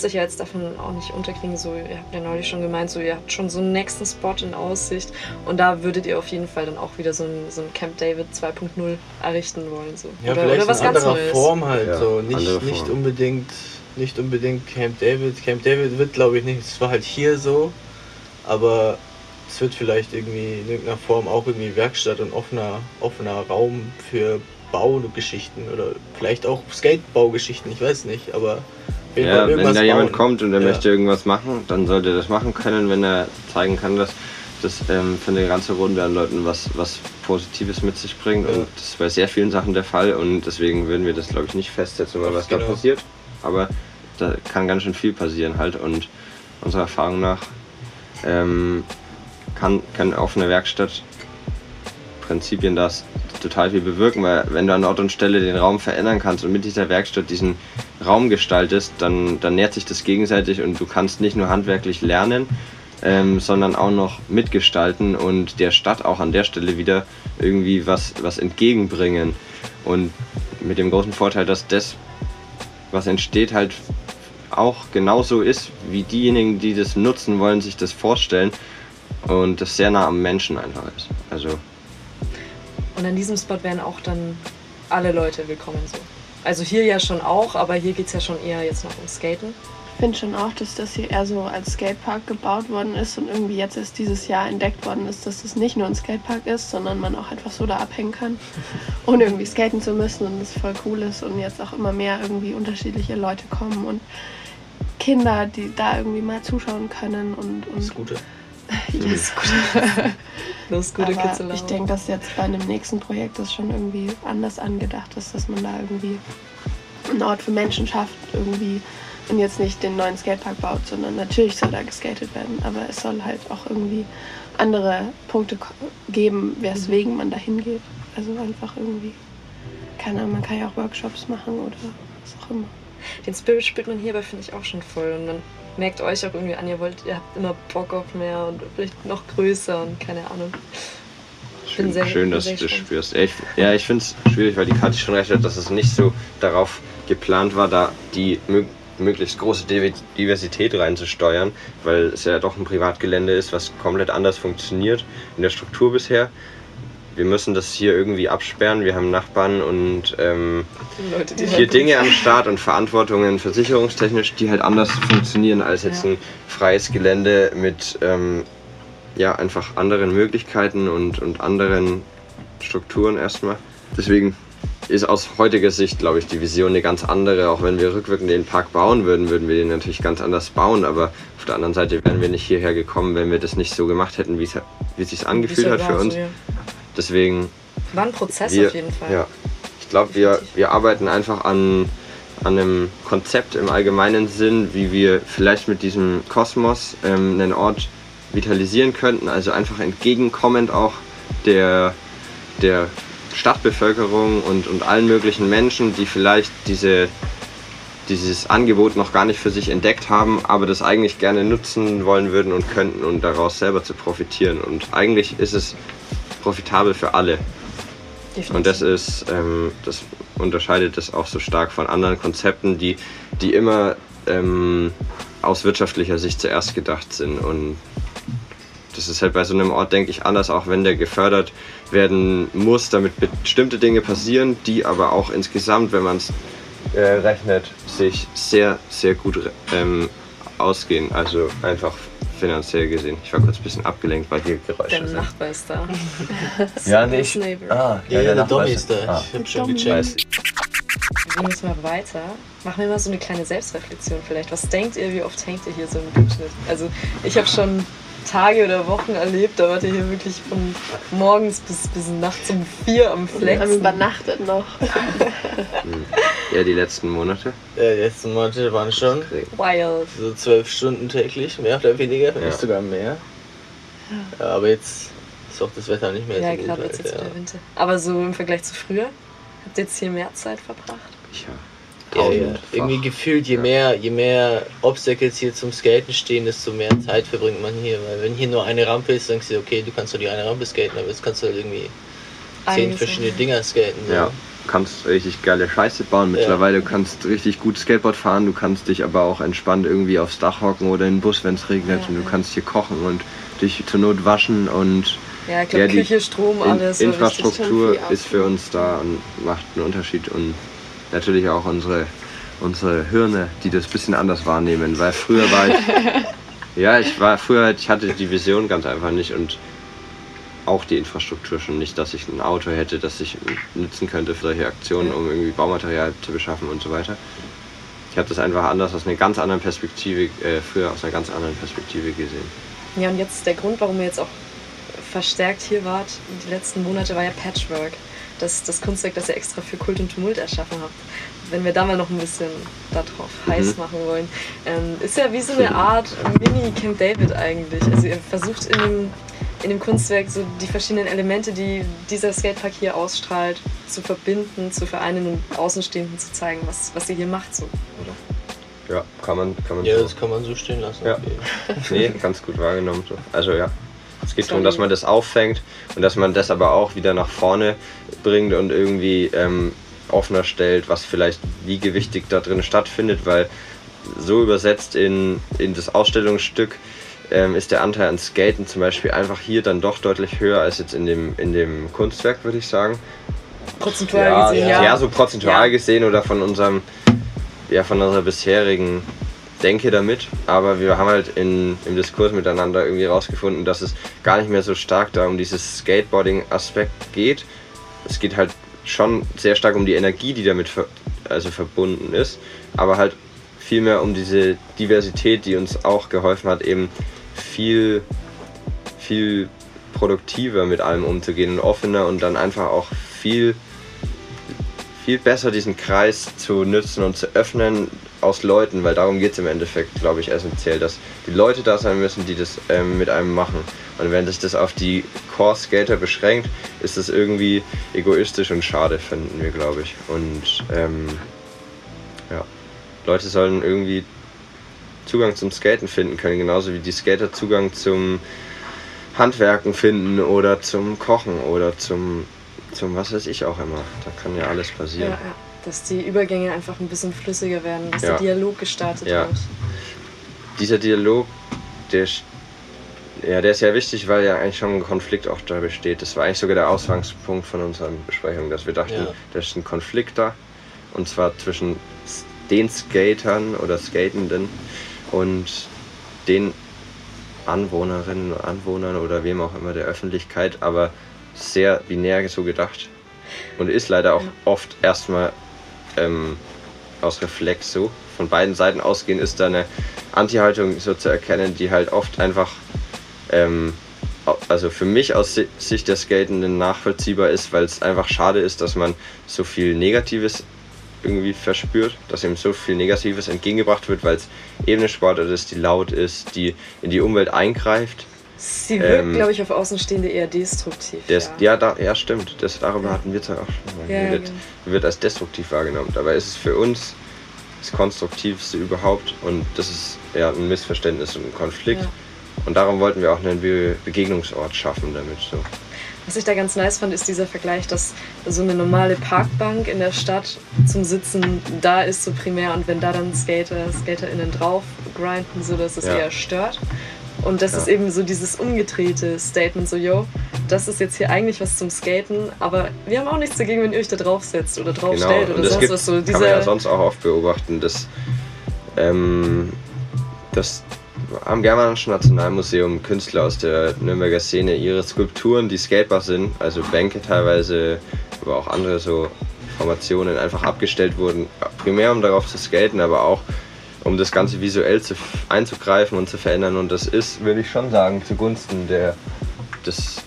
Euch ja jetzt davon auch nicht unterkriegen. So, ihr habt ja neulich schon gemeint, so ihr habt schon so einen nächsten Spot in Aussicht und da würdet ihr auf jeden Fall dann auch wieder so ein, so ein Camp David 2.0 errichten wollen. So. Ja, oder, vielleicht oder was in ganz anderer Neues. Form halt. Ja, so. Nicht, nicht Form. unbedingt nicht unbedingt Camp David. Camp David wird glaube ich nicht, es war halt hier so, aber es wird vielleicht irgendwie in irgendeiner Form auch irgendwie Werkstatt und offener, offener Raum für Baugeschichten oder vielleicht auch Skatebaugeschichten, ich weiß nicht, aber Ja, wenn da jemand bauen. kommt und er Ja. möchte irgendwas machen, dann sollte er das machen können, wenn er zeigen kann, dass das ähm, für eine ganze Runde an Leuten was, was Positives mit sich bringt. Ja. Und das ist bei sehr vielen Sachen der Fall und deswegen würden wir das, glaube ich, nicht festsetzen, weil was da Genau. passiert. Aber da kann ganz schön viel passieren halt und unserer Erfahrung nach ähm, kann, kann offene Werkstatt Prinzipien das total viel bewirken, weil wenn du an Ort und Stelle den Raum verändern kannst und mit dieser Werkstatt diesen Raum gestaltest, dann, dann nährt sich das gegenseitig und du kannst nicht nur handwerklich lernen, ähm, sondern auch noch mitgestalten und der Stadt auch an der Stelle wieder irgendwie was, was entgegenbringen. Und mit dem großen Vorteil, dass das, was entsteht, halt auch genauso ist, wie diejenigen, die das nutzen wollen, sich das vorstellen und das sehr nah am Menschen einfach ist. Also Und an diesem Spot wären auch dann alle Leute willkommen so. Also hier ja schon auch, aber hier geht es ja schon eher jetzt noch um Skaten. Ich finde schon auch, dass das hier eher so als Skatepark gebaut worden ist und irgendwie jetzt erst dieses Jahr entdeckt worden ist, dass das nicht nur ein Skatepark ist, sondern man auch einfach so da abhängen kann, (laughs) ohne irgendwie skaten zu müssen und das voll cool ist und jetzt auch immer mehr irgendwie unterschiedliche Leute kommen und Kinder, die da irgendwie mal zuschauen können und, und Scooter. Los, Los gute (laughs) Aber Kitzelau. ich denke, dass jetzt bei einem nächsten Projekt das schon irgendwie anders angedacht ist, dass man da irgendwie einen Ort für Menschen schafft, irgendwie und jetzt nicht den neuen Skatepark baut, sondern natürlich soll da geskatet werden, aber es soll halt auch irgendwie andere Punkte geben, weswegen man da hingeht. Also einfach irgendwie, keine Ahnung, man kann ja auch Workshops machen oder was auch immer. Den Spirit spürt man hierbei, finde ich, auch schon voll. Und man merkt euch auch irgendwie an, ihr wollt, ihr habt immer Bock auf mehr und vielleicht noch größer und keine Ahnung. bin Schön, sehr- schön dass sehr du das spürst. Ja, ich, ja, ich finde es schwierig, weil die Kathi schon recht hat, dass es nicht so darauf geplant war, da die mö möglichst große Diversität reinzusteuern, weil es ja doch ein Privatgelände ist, was komplett anders funktioniert in der Struktur bisher. Wir müssen das hier irgendwie absperren. Wir haben Nachbarn und ähm, Leute, hier Dinge am Start und Verantwortungen versicherungstechnisch, die halt anders funktionieren als jetzt Ja. ein freies Gelände mit ähm, ja, einfach anderen Möglichkeiten und, und anderen Strukturen erstmal. Deswegen ist aus heutiger Sicht, glaube ich, die Vision eine ganz andere. Auch wenn wir rückwirkend den Park bauen würden, würden wir den natürlich ganz anders bauen. Aber auf der anderen Seite wären wir nicht hierher gekommen, wenn wir das nicht so gemacht hätten, wie es wie es sich angefühlt hat für uns. Deswegen War ein Prozess wir, auf jeden Fall. Ja. Ich glaube, wir, wir arbeiten einfach an, an einem Konzept im allgemeinen Sinn, wie wir vielleicht mit diesem Kosmos ähm, einen Ort vitalisieren könnten. Also einfach entgegenkommend auch der, der Stadtbevölkerung und, und allen möglichen Menschen, die vielleicht diese, dieses Angebot noch gar nicht für sich entdeckt haben, aber das eigentlich gerne nutzen wollen würden und könnten und daraus selber zu profitieren. Und eigentlich ist es profitabel für alle. Definitiv. Und das ist, ähm, das unterscheidet das auch so stark von anderen Konzepten, die, die immer ähm, aus wirtschaftlicher Sicht zuerst gedacht sind. Und das ist halt bei so einem Ort, denke ich, anders, auch wenn der gefördert werden muss, damit bestimmte Dinge passieren, die aber auch insgesamt, wenn man es äh, rechnet, sich sehr, sehr gut ähm, ausgehen. Also einfach finanziell gesehen. Ich war kurz ein bisschen abgelenkt, weil hier Geräusche Der sind. Nachbar ist da. (laughs) Ja, Neighbor. Ah, Ja, ja, der Nachbar Dommi ist da. Ah, Ich hab schon gecheckt. Wir gehen jetzt mal weiter. Machen wir mal so eine kleine Selbstreflexion vielleicht. Was denkt ihr, wie oft hängt ihr hier so im Durchschnitt? Also ich habe schon Tage oder Wochen erlebt, da wart ihr hier wirklich von morgens bis, bis nachts um vier am Wir haben übernachtet noch. (laughs) Ja, die letzten Monate. Äh, die letzten Monate waren schon Wild. so zwölf Stunden täglich, mehr oder weniger, wenn Ja. nicht sogar mehr. Ja, aber jetzt ist auch das Wetter nicht mehr Ja, so gut. wird halt, jetzt ja. wieder Winter. Aber so im Vergleich zu früher, habt ihr jetzt hier mehr Zeit verbracht? Ja. Ja, ja. Irgendwie gefühlt, je Ja. mehr, je mehr Obstacles hier zum Skaten stehen, desto mehr Zeit verbringt man hier. Weil wenn hier nur eine Rampe ist, denkst du, okay, du kannst nur die eine Rampe skaten, aber jetzt kannst du halt irgendwie zehn verschiedene Dinger skaten. So. Ja, du kannst richtig geile Scheiße bauen mittlerweile. Du kannst richtig gut Skateboard fahren, du kannst dich aber auch entspannt irgendwie aufs Dach hocken oder in den Bus, wenn es regnet. Ja, und du kannst hier kochen und dich zur Not waschen und Ja, ich glaube, Ja, die Küche, Strom, in, alles. war Infrastruktur ist für uns da und macht einen Unterschied und natürlich auch unsere, unsere Hirne, die das ein bisschen anders wahrnehmen, weil früher war ich, (laughs) ja, ich war früher, ich hatte die Vision ganz einfach nicht und auch die Infrastruktur schon nicht, dass ich ein Auto hätte, das ich nutzen könnte für solche Aktionen, um irgendwie Baumaterial zu beschaffen und so weiter. Ich habe das einfach anders aus einer ganz anderen Perspektive, äh, früher aus einer ganz anderen Perspektive gesehen. Ja, und jetzt der Grund, warum ihr jetzt auch verstärkt hier wart, die letzten Monate, war ja Patchwork. Das, das Kunstwerk, das ihr extra für Kult und Tumult erschaffen habt. Wenn wir da mal noch ein bisschen darauf heiß machen wollen. Ähm, ist ja wie so eine Art Mini-Camp David eigentlich. Also ihr versucht in dem, in dem Kunstwerk so die verschiedenen Elemente, die dieser Skatepark hier ausstrahlt, zu verbinden, zu vereinen und Außenstehenden zu zeigen, was, was ihr hier macht. So, oder? Ja, kann man, kann man Ja, so. das kann man so stehen lassen. Ja. okay. (laughs) Nee, ganz gut wahrgenommen. So. Also ja. Es geht darum, dass man das auffängt und dass man das aber auch wieder nach vorne bringt und irgendwie ähm, offener stellt, was vielleicht wie gewichtig da drin stattfindet, weil so übersetzt in, in das Ausstellungsstück ähm, ist der Anteil an Skaten zum Beispiel einfach hier dann doch deutlich höher als jetzt in dem, in dem Kunstwerk, würde ich sagen. Prozentual Ja, gesehen, ja. ja. so prozentual Ja. gesehen oder von unserem, ja, von unserer bisherigen Denke damit. Aber wir haben halt in, im Diskurs miteinander irgendwie rausgefunden, dass es gar nicht mehr so stark da um dieses Skateboarding-Aspekt geht. Es geht halt schon sehr stark um die Energie, die damit ver also verbunden ist, aber halt vielmehr um diese Diversität, die uns auch geholfen hat, eben viel viel produktiver mit allem umzugehen und offener und dann einfach auch viel, viel besser diesen Kreis zu nutzen und zu öffnen aus Leuten, weil darum geht es im Endeffekt, glaube ich, essentiell, dass die Leute da sein müssen, die das ähm, mit einem machen. Und wenn sich das auf die Core-Skater beschränkt, ist das irgendwie egoistisch und schade, finden wir, glaube ich. Und ähm, ja, Leute sollen irgendwie Zugang zum Skaten finden können, genauso wie die Skater Zugang zum Handwerken finden oder zum Kochen oder zum, zum was weiß ich auch immer. Da kann ja alles Ja, passieren. ja. Dass die Übergänge einfach ein bisschen flüssiger werden, dass Ja. der Dialog gestartet Ja. wird. Dieser Dialog, der, ja, der ist ja wichtig, weil ja eigentlich schon ein Konflikt auch da besteht. Das war eigentlich sogar der Ausgangspunkt von unserer Besprechung, dass wir dachten, Ja. da ist ein Konflikt da. Und zwar zwischen den Skatern oder Skatenden und den Anwohnerinnen und Anwohnern oder wem auch immer der Öffentlichkeit, aber sehr binär so gedacht. Und ist leider auch Ja. oft erstmal ähm, aus Reflex so. Von beiden Seiten ausgehend ist da eine Anti-Haltung so zu erkennen, die halt oft einfach, ähm, also für mich aus Si- Sicht der Skatenden nachvollziehbar ist, weil es einfach schade ist, dass man so viel Negatives irgendwie verspürt, dass ihm so viel Negatives entgegengebracht wird, weil es eben eine Sportart ist, die laut ist, die in die Umwelt eingreift. Sie wirkt, Ähm, glaube ich, auf Außenstehende eher destruktiv. Der ist, ja, da, ja, stimmt. Das, darüber Ja. hatten wir zwar auch schon mal Ja, ja, geredet. Wird als destruktiv wahrgenommen. Dabei ist es für uns das Konstruktivste überhaupt und das ist ja ein Missverständnis und ein Konflikt. Und darum wollten wir auch einen Be Begegnungsort schaffen damit. So. Was ich da ganz nice fand, ist dieser Vergleich, dass so eine normale Parkbank in der Stadt zum Sitzen da ist, so primär. Und wenn da dann Skater, SkaterInnen drauf grinden, so dass es Ja. eher stört. Und das Ja. ist eben so dieses umgedrehte Statement, so, yo, das ist jetzt hier eigentlich was zum Skaten, aber wir haben auch nichts dagegen, wenn ihr euch da drauf setzt oder drauf Genau. oder sonst gibt, was. So kann man ja sonst auch oft beobachten, dass ähm, das am Germanischen Nationalmuseum Künstler aus der Nürnberger Szene ihre Skulpturen, die skatebar sind, also Bänke teilweise, aber auch andere so Formationen einfach abgestellt wurden, primär um darauf zu skaten, aber auch um das Ganze visuell zu, einzugreifen und zu verändern. Und das ist, würde ich schon sagen, zugunsten der, des,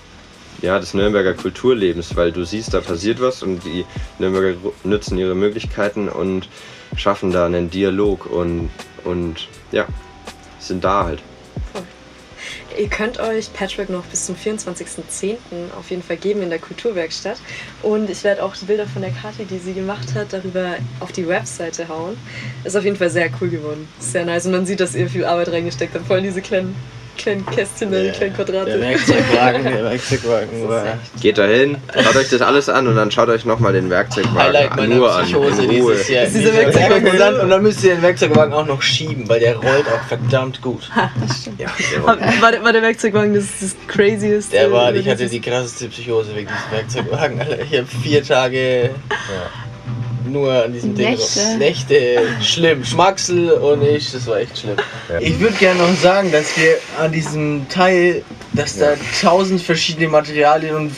ja, des Nürnberger Kulturlebens, weil du siehst, da passiert was und die Nürnberger nutzen ihre Möglichkeiten und schaffen da einen Dialog und, und ja, sind da halt. Ihr könnt euch Patchwork noch bis zum 24.10. auf jeden Fall geben in der Kulturwerkstatt. Und ich werde auch die Bilder von der Karte, die sie gemacht hat, darüber auf die Webseite hauen. Ist auf jeden Fall sehr cool geworden. Sehr nice. Und man sieht, dass ihr viel Arbeit reingesteckt habt. Vor allem diese kleinen, kleinen Kästchen, die kleinen Quadrate. Der Werkzeugwagen, der Werkzeugwagen war. Geht da hin, schaut euch das alles an und dann schaut euch nochmal den Werkzeugwagen Highlight meiner nur an. Ruhe. dieses Jahr. Ist dieser Werkzeugwagen- und, dann, und dann müsst ihr den Werkzeugwagen auch noch schieben, weil der rollt auch verdammt gut. Ja, War, der, war der Werkzeugwagen das, das crazieste? Der war, oder ich hatte die krasseste Psychose wegen diesem Werkzeugwagen. Alter. Ich habe vier Tage nur an diesem Ding. Nächte. Nächte. Schlimm. Schmacksel und ich, das war echt schlimm. Ich würde gerne noch sagen, dass wir an diesem Teil, dass da tausend verschiedene Materialien und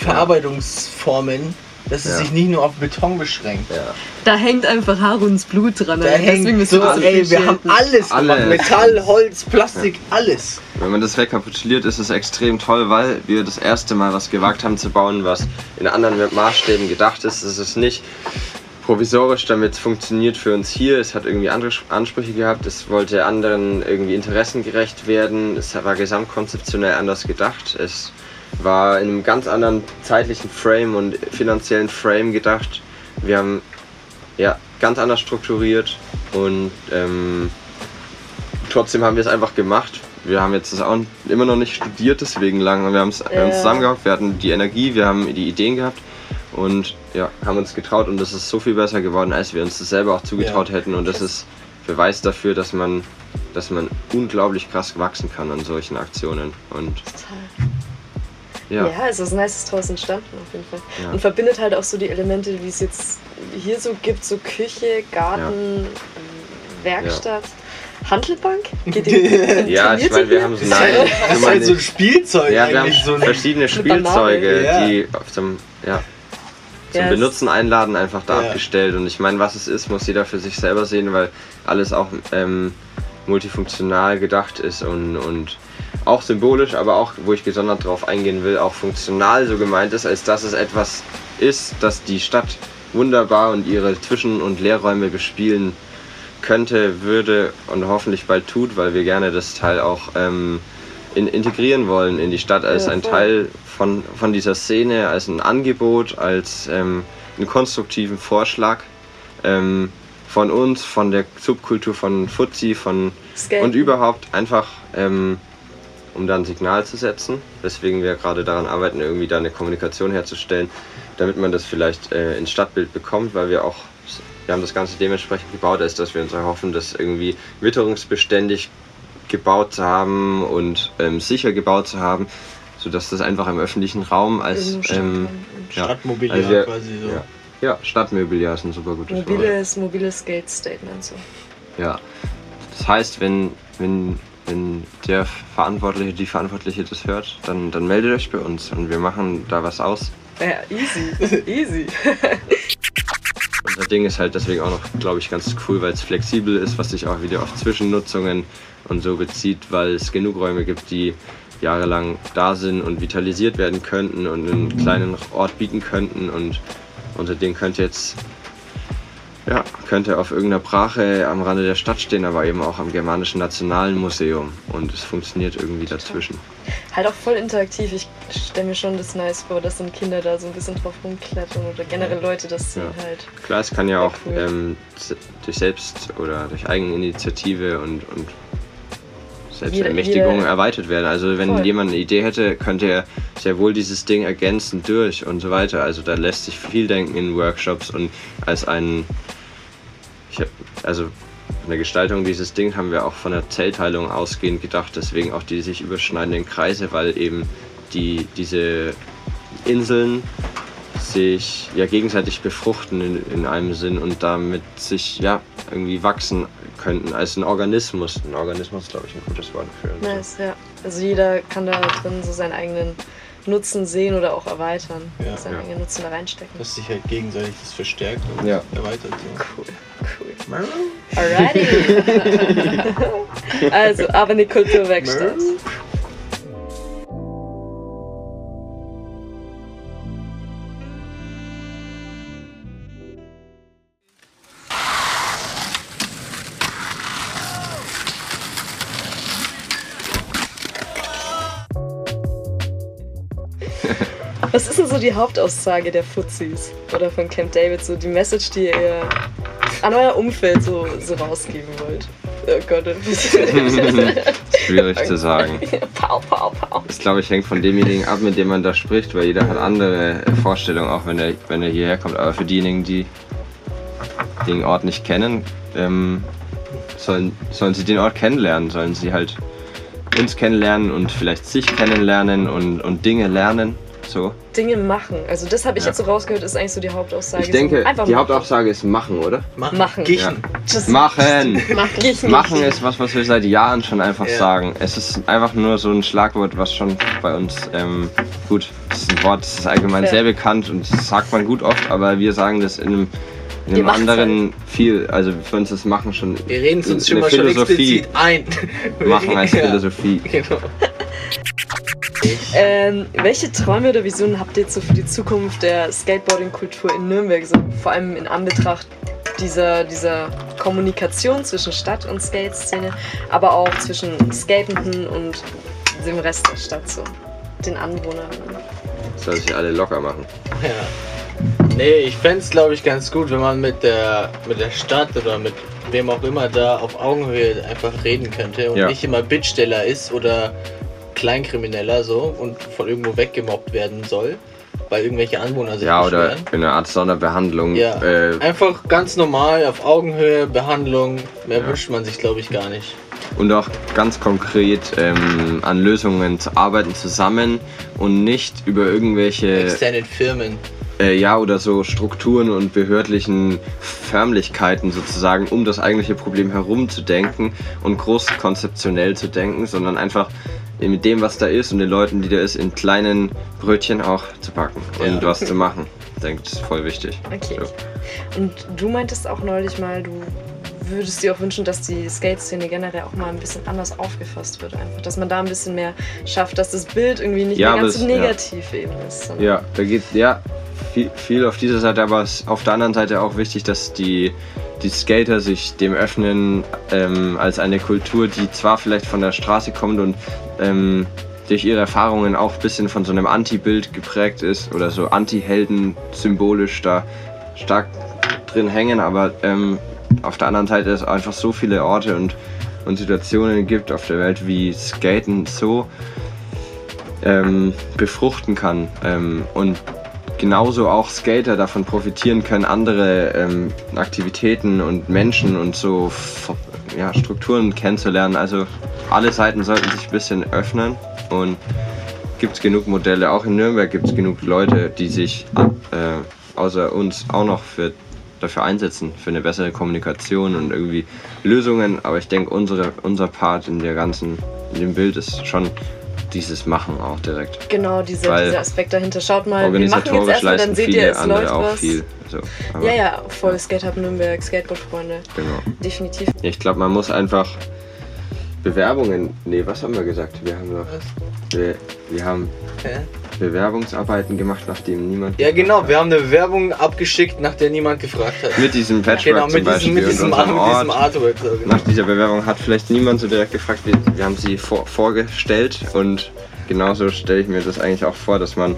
Verarbeitungsformen, dass es Ja. sich nicht nur auf Beton beschränkt. ja. Da hängt einfach Haruns Blut dran. Da Alter. hängt Deswegen so, wir das ey, wir haben alles gemacht. Alles. Metall, Holz, Plastik, alles. Wenn man das rekapituliert, ist es extrem toll, weil wir das erste Mal was gewagt haben zu bauen, was in anderen Maßstäben gedacht ist. Es ist nicht provisorisch, damit es funktioniert für uns hier. Es hat irgendwie andere Ansprüche gehabt. Es wollte anderen irgendwie interessengerecht werden. Es war gesamtkonzeptionell anders gedacht. Es war in einem ganz anderen zeitlichen Frame und finanziellen Frame gedacht. Wir haben ja ganz anders strukturiert und ähm, trotzdem haben wir es einfach gemacht. Wir haben jetzt das auch immer noch nicht studiert, deswegen lang. Wir haben es es Ja. zusammengehabt, wir hatten die Energie, wir haben die Ideen gehabt und ja, haben uns getraut und das ist so viel besser geworden, als wir uns das selber auch zugetraut Ja. hätten. Und das ist Beweis dafür, dass man, dass man unglaublich krass wachsen kann an solchen Aktionen. Und Ja, ja, es ist was Nices draus entstanden auf jeden Fall. Ja. Und verbindet halt auch so die Elemente, wie es jetzt hier so gibt, so Küche, Garten, Werkstatt, Handelbank. Geht (laughs) die, ja ich meine, wir haben so, nein, das ist halt so ein Spielzeug Ja, wir haben. So ein, verschiedene. Spielzeuge, Ja. die auf dem, ja, zum Benutzen einladen einfach da Ja. abgestellt. Und ich meine, was es ist, muss jeder für sich selber sehen, weil alles auch ähm, multifunktional gedacht ist und, und auch symbolisch, aber auch, wo ich gesondert darauf eingehen will, auch funktional so gemeint ist, als dass es etwas ist, das die Stadt wunderbar und ihre Zwischen- und Leerräume bespielen könnte, würde und hoffentlich bald tut, weil wir gerne das Teil auch ähm, in, integrieren wollen in die Stadt als Ja, ein. Teil von, von dieser Szene, als ein Angebot, als ähm, einen konstruktiven Vorschlag ähm, von uns, von der Subkultur von Fuzzi, von Skaten. und überhaupt einfach, ähm, um da ein Signal zu setzen, weswegen wir gerade daran arbeiten, irgendwie da eine Kommunikation herzustellen, damit man das vielleicht äh, ins Stadtbild bekommt, weil wir auch, wir haben das Ganze dementsprechend gebaut, als dass wir uns erhoffen, das irgendwie witterungsbeständig gebaut zu haben und ähm, sicher gebaut zu haben, sodass das einfach im öffentlichen Raum als ähm, ja. Stadtmobiliar Also quasi so. ja. ja, Stadtmobiliar ist ein super gutes Wort. Mobiles, mobiles Skate-Statement so. Ja. Das heißt, wenn, wenn, wenn der Verantwortliche, die Verantwortliche das hört, dann, dann meldet euch bei uns und wir machen da was aus. Ja, easy. (laughs) easy. (laughs) Unser Ding ist halt deswegen auch noch, glaube ich, ganz cool, weil es flexibel ist, was sich auch wieder auf Zwischennutzungen und so bezieht, weil es genug Räume gibt, die jahrelang da sind und vitalisiert werden könnten und einen kleinen Ort bieten könnten und unser Ding könnte jetzt ja, könnte auf irgendeiner Brache am Rande der Stadt stehen, aber eben auch am Germanischen Nationalen Museum und es funktioniert irgendwie dazwischen. Halt auch voll interaktiv. Ich stelle mir schon das nice vor, dass dann Kinder da so ein bisschen drauf rumklettern oder generell Leute das sehen Ja. halt. Klar, es kann ja auch cool. ähm, durch Selbst- oder durch Eigeninitiative und, und Selbstermächtigung Jeder- erweitert werden. Also wenn Voll. jemand eine Idee hätte, könnte er sehr wohl dieses Ding ergänzen durch und so weiter. Also da lässt sich viel denken in Workshops und als ein, ich hab, also in der Gestaltung dieses Ding haben wir auch von der Zellteilung ausgehend gedacht, deswegen auch die sich überschneidenden Kreise, weil eben die, diese Inseln sich ja gegenseitig befruchten in, in einem Sinn und damit sich ja irgendwie wachsen könnten als ein Organismus. Ein Organismus ist glaube ich ein gutes Wort für. Nice, ja. Also jeder kann da drin so seinen eigenen Nutzen sehen oder auch erweitern. Ja. seinen Ja. eigenen Nutzen da reinstecken. Dass sich halt gegenseitig das verstärkt und Ja. erweitert. So. Cool, cool. Alrighty. (laughs) also, aber eine Kulturwerkstatt. Was ist denn so die Hauptaussage der Fuzis oder von Camp David, so die Message, die ihr an euer Umfeld so, so rausgeben wollt? Oh Gott, (laughs) (laughs) Schwierig zu sagen. Pau, pau, pau. Das glaube ich hängt von demjenigen ab, mit dem man da spricht, weil jeder hat andere Vorstellungen, auch wenn er, wenn er hierher kommt. Aber für diejenigen, die den Ort nicht kennen, ähm, sollen, sollen sie den Ort kennenlernen, sollen sie halt uns kennenlernen und vielleicht sich kennenlernen und, und Dinge lernen. So. Dinge machen. Also das habe ich Ja. jetzt so rausgehört, ist eigentlich so die Hauptaussage. Ich denke, so einfach die machen. Hauptaussage ist machen, oder? Machen. Machen. Just (laughs) Machen! Mach Geh ich. nicht. Machen ist was, was wir seit Jahren schon einfach Ja. sagen. Es ist einfach nur so ein Schlagwort, was schon bei uns, ähm, gut, das ist ein Wort, das ist allgemein Ja. sehr bekannt und das sagt man gut oft, aber wir sagen das in einem, in einem anderen viel. Also für uns ist Machen schon Wir reden es uns schon eine mal schon Philosophie. explizit ein. Machen als (laughs) Ja, Philosophie. Genau. Ähm, welche Träume oder Visionen habt ihr jetzt so für die Zukunft der Skateboarding-Kultur in Nürnberg? So, vor allem in Anbetracht dieser, dieser Kommunikation zwischen Stadt und Skate-Szene, aber auch zwischen Skatenden und dem Rest der Stadt, so den Anwohnern. Soll sich alle locker machen. Ja. Nee, ich fände es glaube ich ganz gut, wenn man mit der, mit der Stadt oder mit wem auch immer da auf Augenhöhe einfach reden könnte und Ja. nicht immer Bittsteller ist oder Kleinkrimineller so und von irgendwo weggemobbt werden soll, weil irgendwelche Anwohner sich Ja, oder beschweren. in einer Art Sonderbehandlung. Ja. Äh, Einfach ganz normal auf Augenhöhe, Behandlung, mehr Ja. wünscht man sich glaube ich gar nicht. und auch ganz konkret ähm, an Lösungen zu arbeiten zusammen und nicht über irgendwelche Externen Firmen. äh, ja oder so Strukturen und behördlichen Förmlichkeiten sozusagen, um das eigentliche Problem herumzudenken und groß konzeptionell zu denken, sondern einfach mit dem, was da ist und den Leuten, die da ist, in kleinen Brötchen auch zu packen und Ja. was zu machen. Ich denke, das ist voll wichtig. Okay. So. Und du meintest auch neulich mal, du würdest dir auch wünschen, dass die Skate-Szene generell auch mal ein bisschen anders aufgefasst wird einfach. Dass man da ein bisschen mehr schafft, dass das Bild irgendwie nicht Ja, mehr ganz so es- ja. negativ eben ist. Ja, da geht ja viel, viel auf dieser Seite, aber es ist auf der anderen Seite auch wichtig, dass die, die Skater sich dem öffnen ähm, als eine Kultur, die zwar vielleicht von der Straße kommt und ähm, durch ihre Erfahrungen auch ein bisschen von so einem Anti-Bild geprägt ist oder so Anti-Helden symbolisch da stark drin hängen, aber ähm, auf der anderen Seite es einfach so viele Orte und, und Situationen gibt auf der Welt, wie Skaten so ähm, befruchten kann ähm, und genauso auch Skater davon profitieren können, andere ähm, Aktivitäten und Menschen und so ja, Strukturen kennenzulernen. Also alle Seiten sollten sich ein bisschen öffnen und gibt es genug Modelle. Auch in Nürnberg gibt es genug Leute, die sich äh, außer uns auch noch für, dafür einsetzen, für eine bessere Kommunikation und irgendwie Lösungen. Aber ich denke, unsere, unser Part in der ganzen, in dem Bild ist schon dieses Machen auch direkt. Genau, dieser, Weil dieser Aspekt dahinter. Schaut mal, wir machen jetzt erstmal, dann seht ihr, es läuft auch was. viel. So, aber, Ja, ja, voll Skate Hub Nürnberg, Skateboard-Freunde. Genau. Definitiv. Ja, Ich glaube, man muss einfach Bewerbungen. Nee, was haben wir gesagt? Wir haben noch. Wir, wir haben Hä? Bewerbungsarbeiten gemacht, nachdem niemand. Ja, genau, wir haben eine Bewerbung abgeschickt, nach der niemand gefragt hat. Mit diesem Patchwork Genau, zum mit Beispiel diesem, mit diesem, unserem mit diesem Ort. Artwork. So, genau. Nach dieser Bewerbung hat vielleicht niemand so direkt gefragt. Wir, wir haben sie vor, vorgestellt und genauso stelle ich mir das eigentlich auch vor, dass man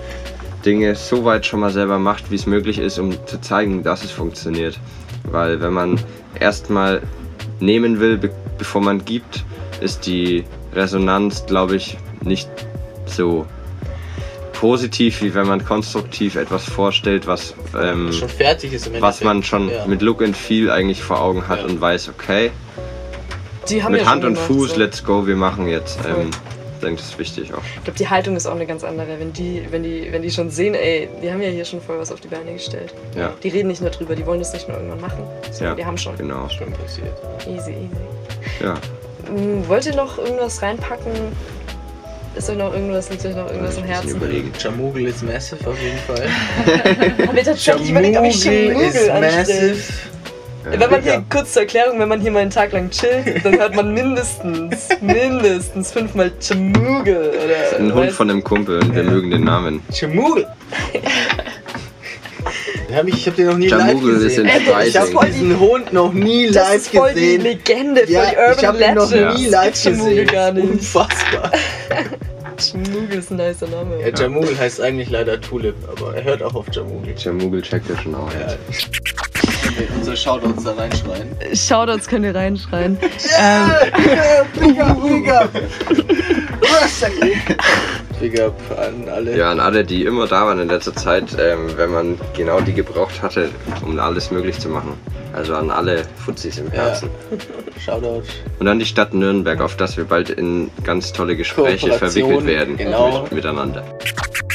Dinge so weit schon mal selber macht, wie es möglich ist, um zu zeigen, dass es funktioniert. Weil wenn man erstmal nehmen will, be bevor man gibt, ist die Resonanz, glaube ich, nicht so positiv, wie wenn man konstruktiv etwas vorstellt, was, ähm, Schon fertig ist im was man schon Ja. mit Look and Feel eigentlich vor Augen hat Ja. und weiß, okay, Die haben mit ja Hand und gemacht, Fuß, so. let's go, wir machen jetzt. Ähm, ich denke, das ist wichtig auch. Ich glaube, die Haltung ist auch eine ganz andere. Wenn die, wenn, die, wenn die schon sehen, ey, die haben ja hier schon voll was auf die Beine gestellt. Ja. Die reden nicht nur drüber, die wollen das nicht nur irgendwann machen, sondern Ja, die haben schon. Genau. Schon passiert. Easy, easy. Ja. Hm, wollt ihr noch irgendwas reinpacken? Ist euch noch irgendwas, liegt euch noch irgendwas bisschen Herzen? überlegen. Jamoogle ist massive auf jeden Fall. (laughs) Haben wir tatsächlich überlegt, ob ich Jamoogle anstelle. massive. Wenn man hier, kurz zur Erklärung, wenn man hier mal einen Tag lang chillt, dann hört man mindestens, (laughs) mindestens fünfmal Jamoogle. Oder, Ein Hund von einem Kumpel und wir mögen den Namen. (laughs) Jamoogle. Ich hab, ich den noch nie Jamoogle live ist in gesehen. Ey, Ich hab diesen Hund noch nie Das live ist voll die gesehen. Legende, voll Ja, die Urban ich hab ihn noch Legend. nie live gesehen. gar nicht. Unfassbar. Jamoogle ist ein nicer Name. Ja, Jamoogle heißt eigentlich leider Tulip, aber er hört auch auf Jamoogle. Jamoogle checkt ja schon auch. Ja. jetzt. Unser Shoutouts da reinschreien. Shoutouts könnt ihr reinschreien. Big up, big up. (laughs) Big up an alle. Ja, an alle, die immer da waren in letzter Zeit, ähm, wenn man genau die gebraucht hatte, um alles möglich zu machen. Also an alle Fuzis im Ja. Herzen. (laughs) Shoutout. Und an die Stadt Nürnberg, auf das wir bald in ganz tolle Gespräche verwickelt werden. genau. Mit, miteinander.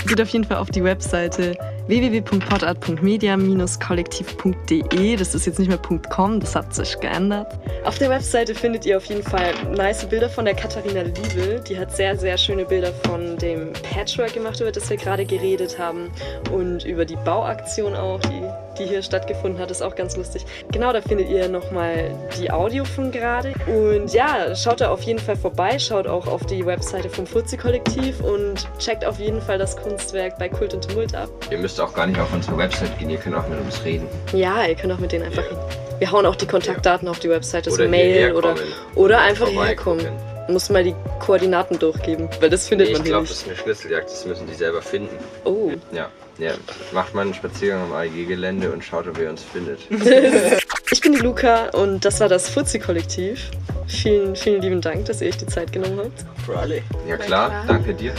Geht auf jeden Fall auf die Webseite www.podart.media-kollektiv.de. Das ist jetzt nicht mehr .com, das hat sich geändert. Auf der Webseite findet ihr auf jeden Fall nice Bilder von der Katharina Liebel. Die hat sehr, sehr schöne Bilder von dem Patchwork gemacht, über das wir gerade geredet haben. Und über die Bauaktion auch, die, die hier stattgefunden hat, ist auch ganz lustig. Genau, da findet ihr nochmal die Audio von gerade. Und ja, schaut da auf jeden Fall vorbei, schaut auch auf die Webseite vom Fuzzi-Kollektiv und checkt auf jeden Fall das Kunstwerk bei Kult und Tumult ab. Ihr müsst auch gar nicht auf unsere Website gehen, ihr könnt auch mit uns reden. Ja, ihr könnt auch mit denen einfach hin. Wir hauen auch die Kontaktdaten auf die Webseite, so Oder Mail oder, oder einfach herkommen. Muss mal die Koordinaten durchgeben, weil das findet Nee, man ich hier glaube, das nicht. ist eine Schlüsseljagd, das müssen die selber finden. Oh. Ja, ja. Macht mal einen Spaziergang am AEG-Gelände und schaut, ob ihr uns findet. (laughs) Ich bin die Luca und das war das Fuzzi-Kollektiv. Vielen, vielen lieben Dank, dass ihr euch die Zeit genommen habt. Für alle. Ja klar. danke dir.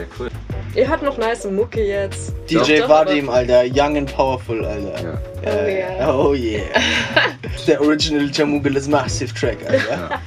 Sehr cool. Ihr hört noch nice Mucke jetzt. DJ Vadim, Alter. Young and powerful, Alter. Ja. Äh, yeah. oh yeah. (laughs) Der Original Jamoogle ist Massive Track, Alter. Ja.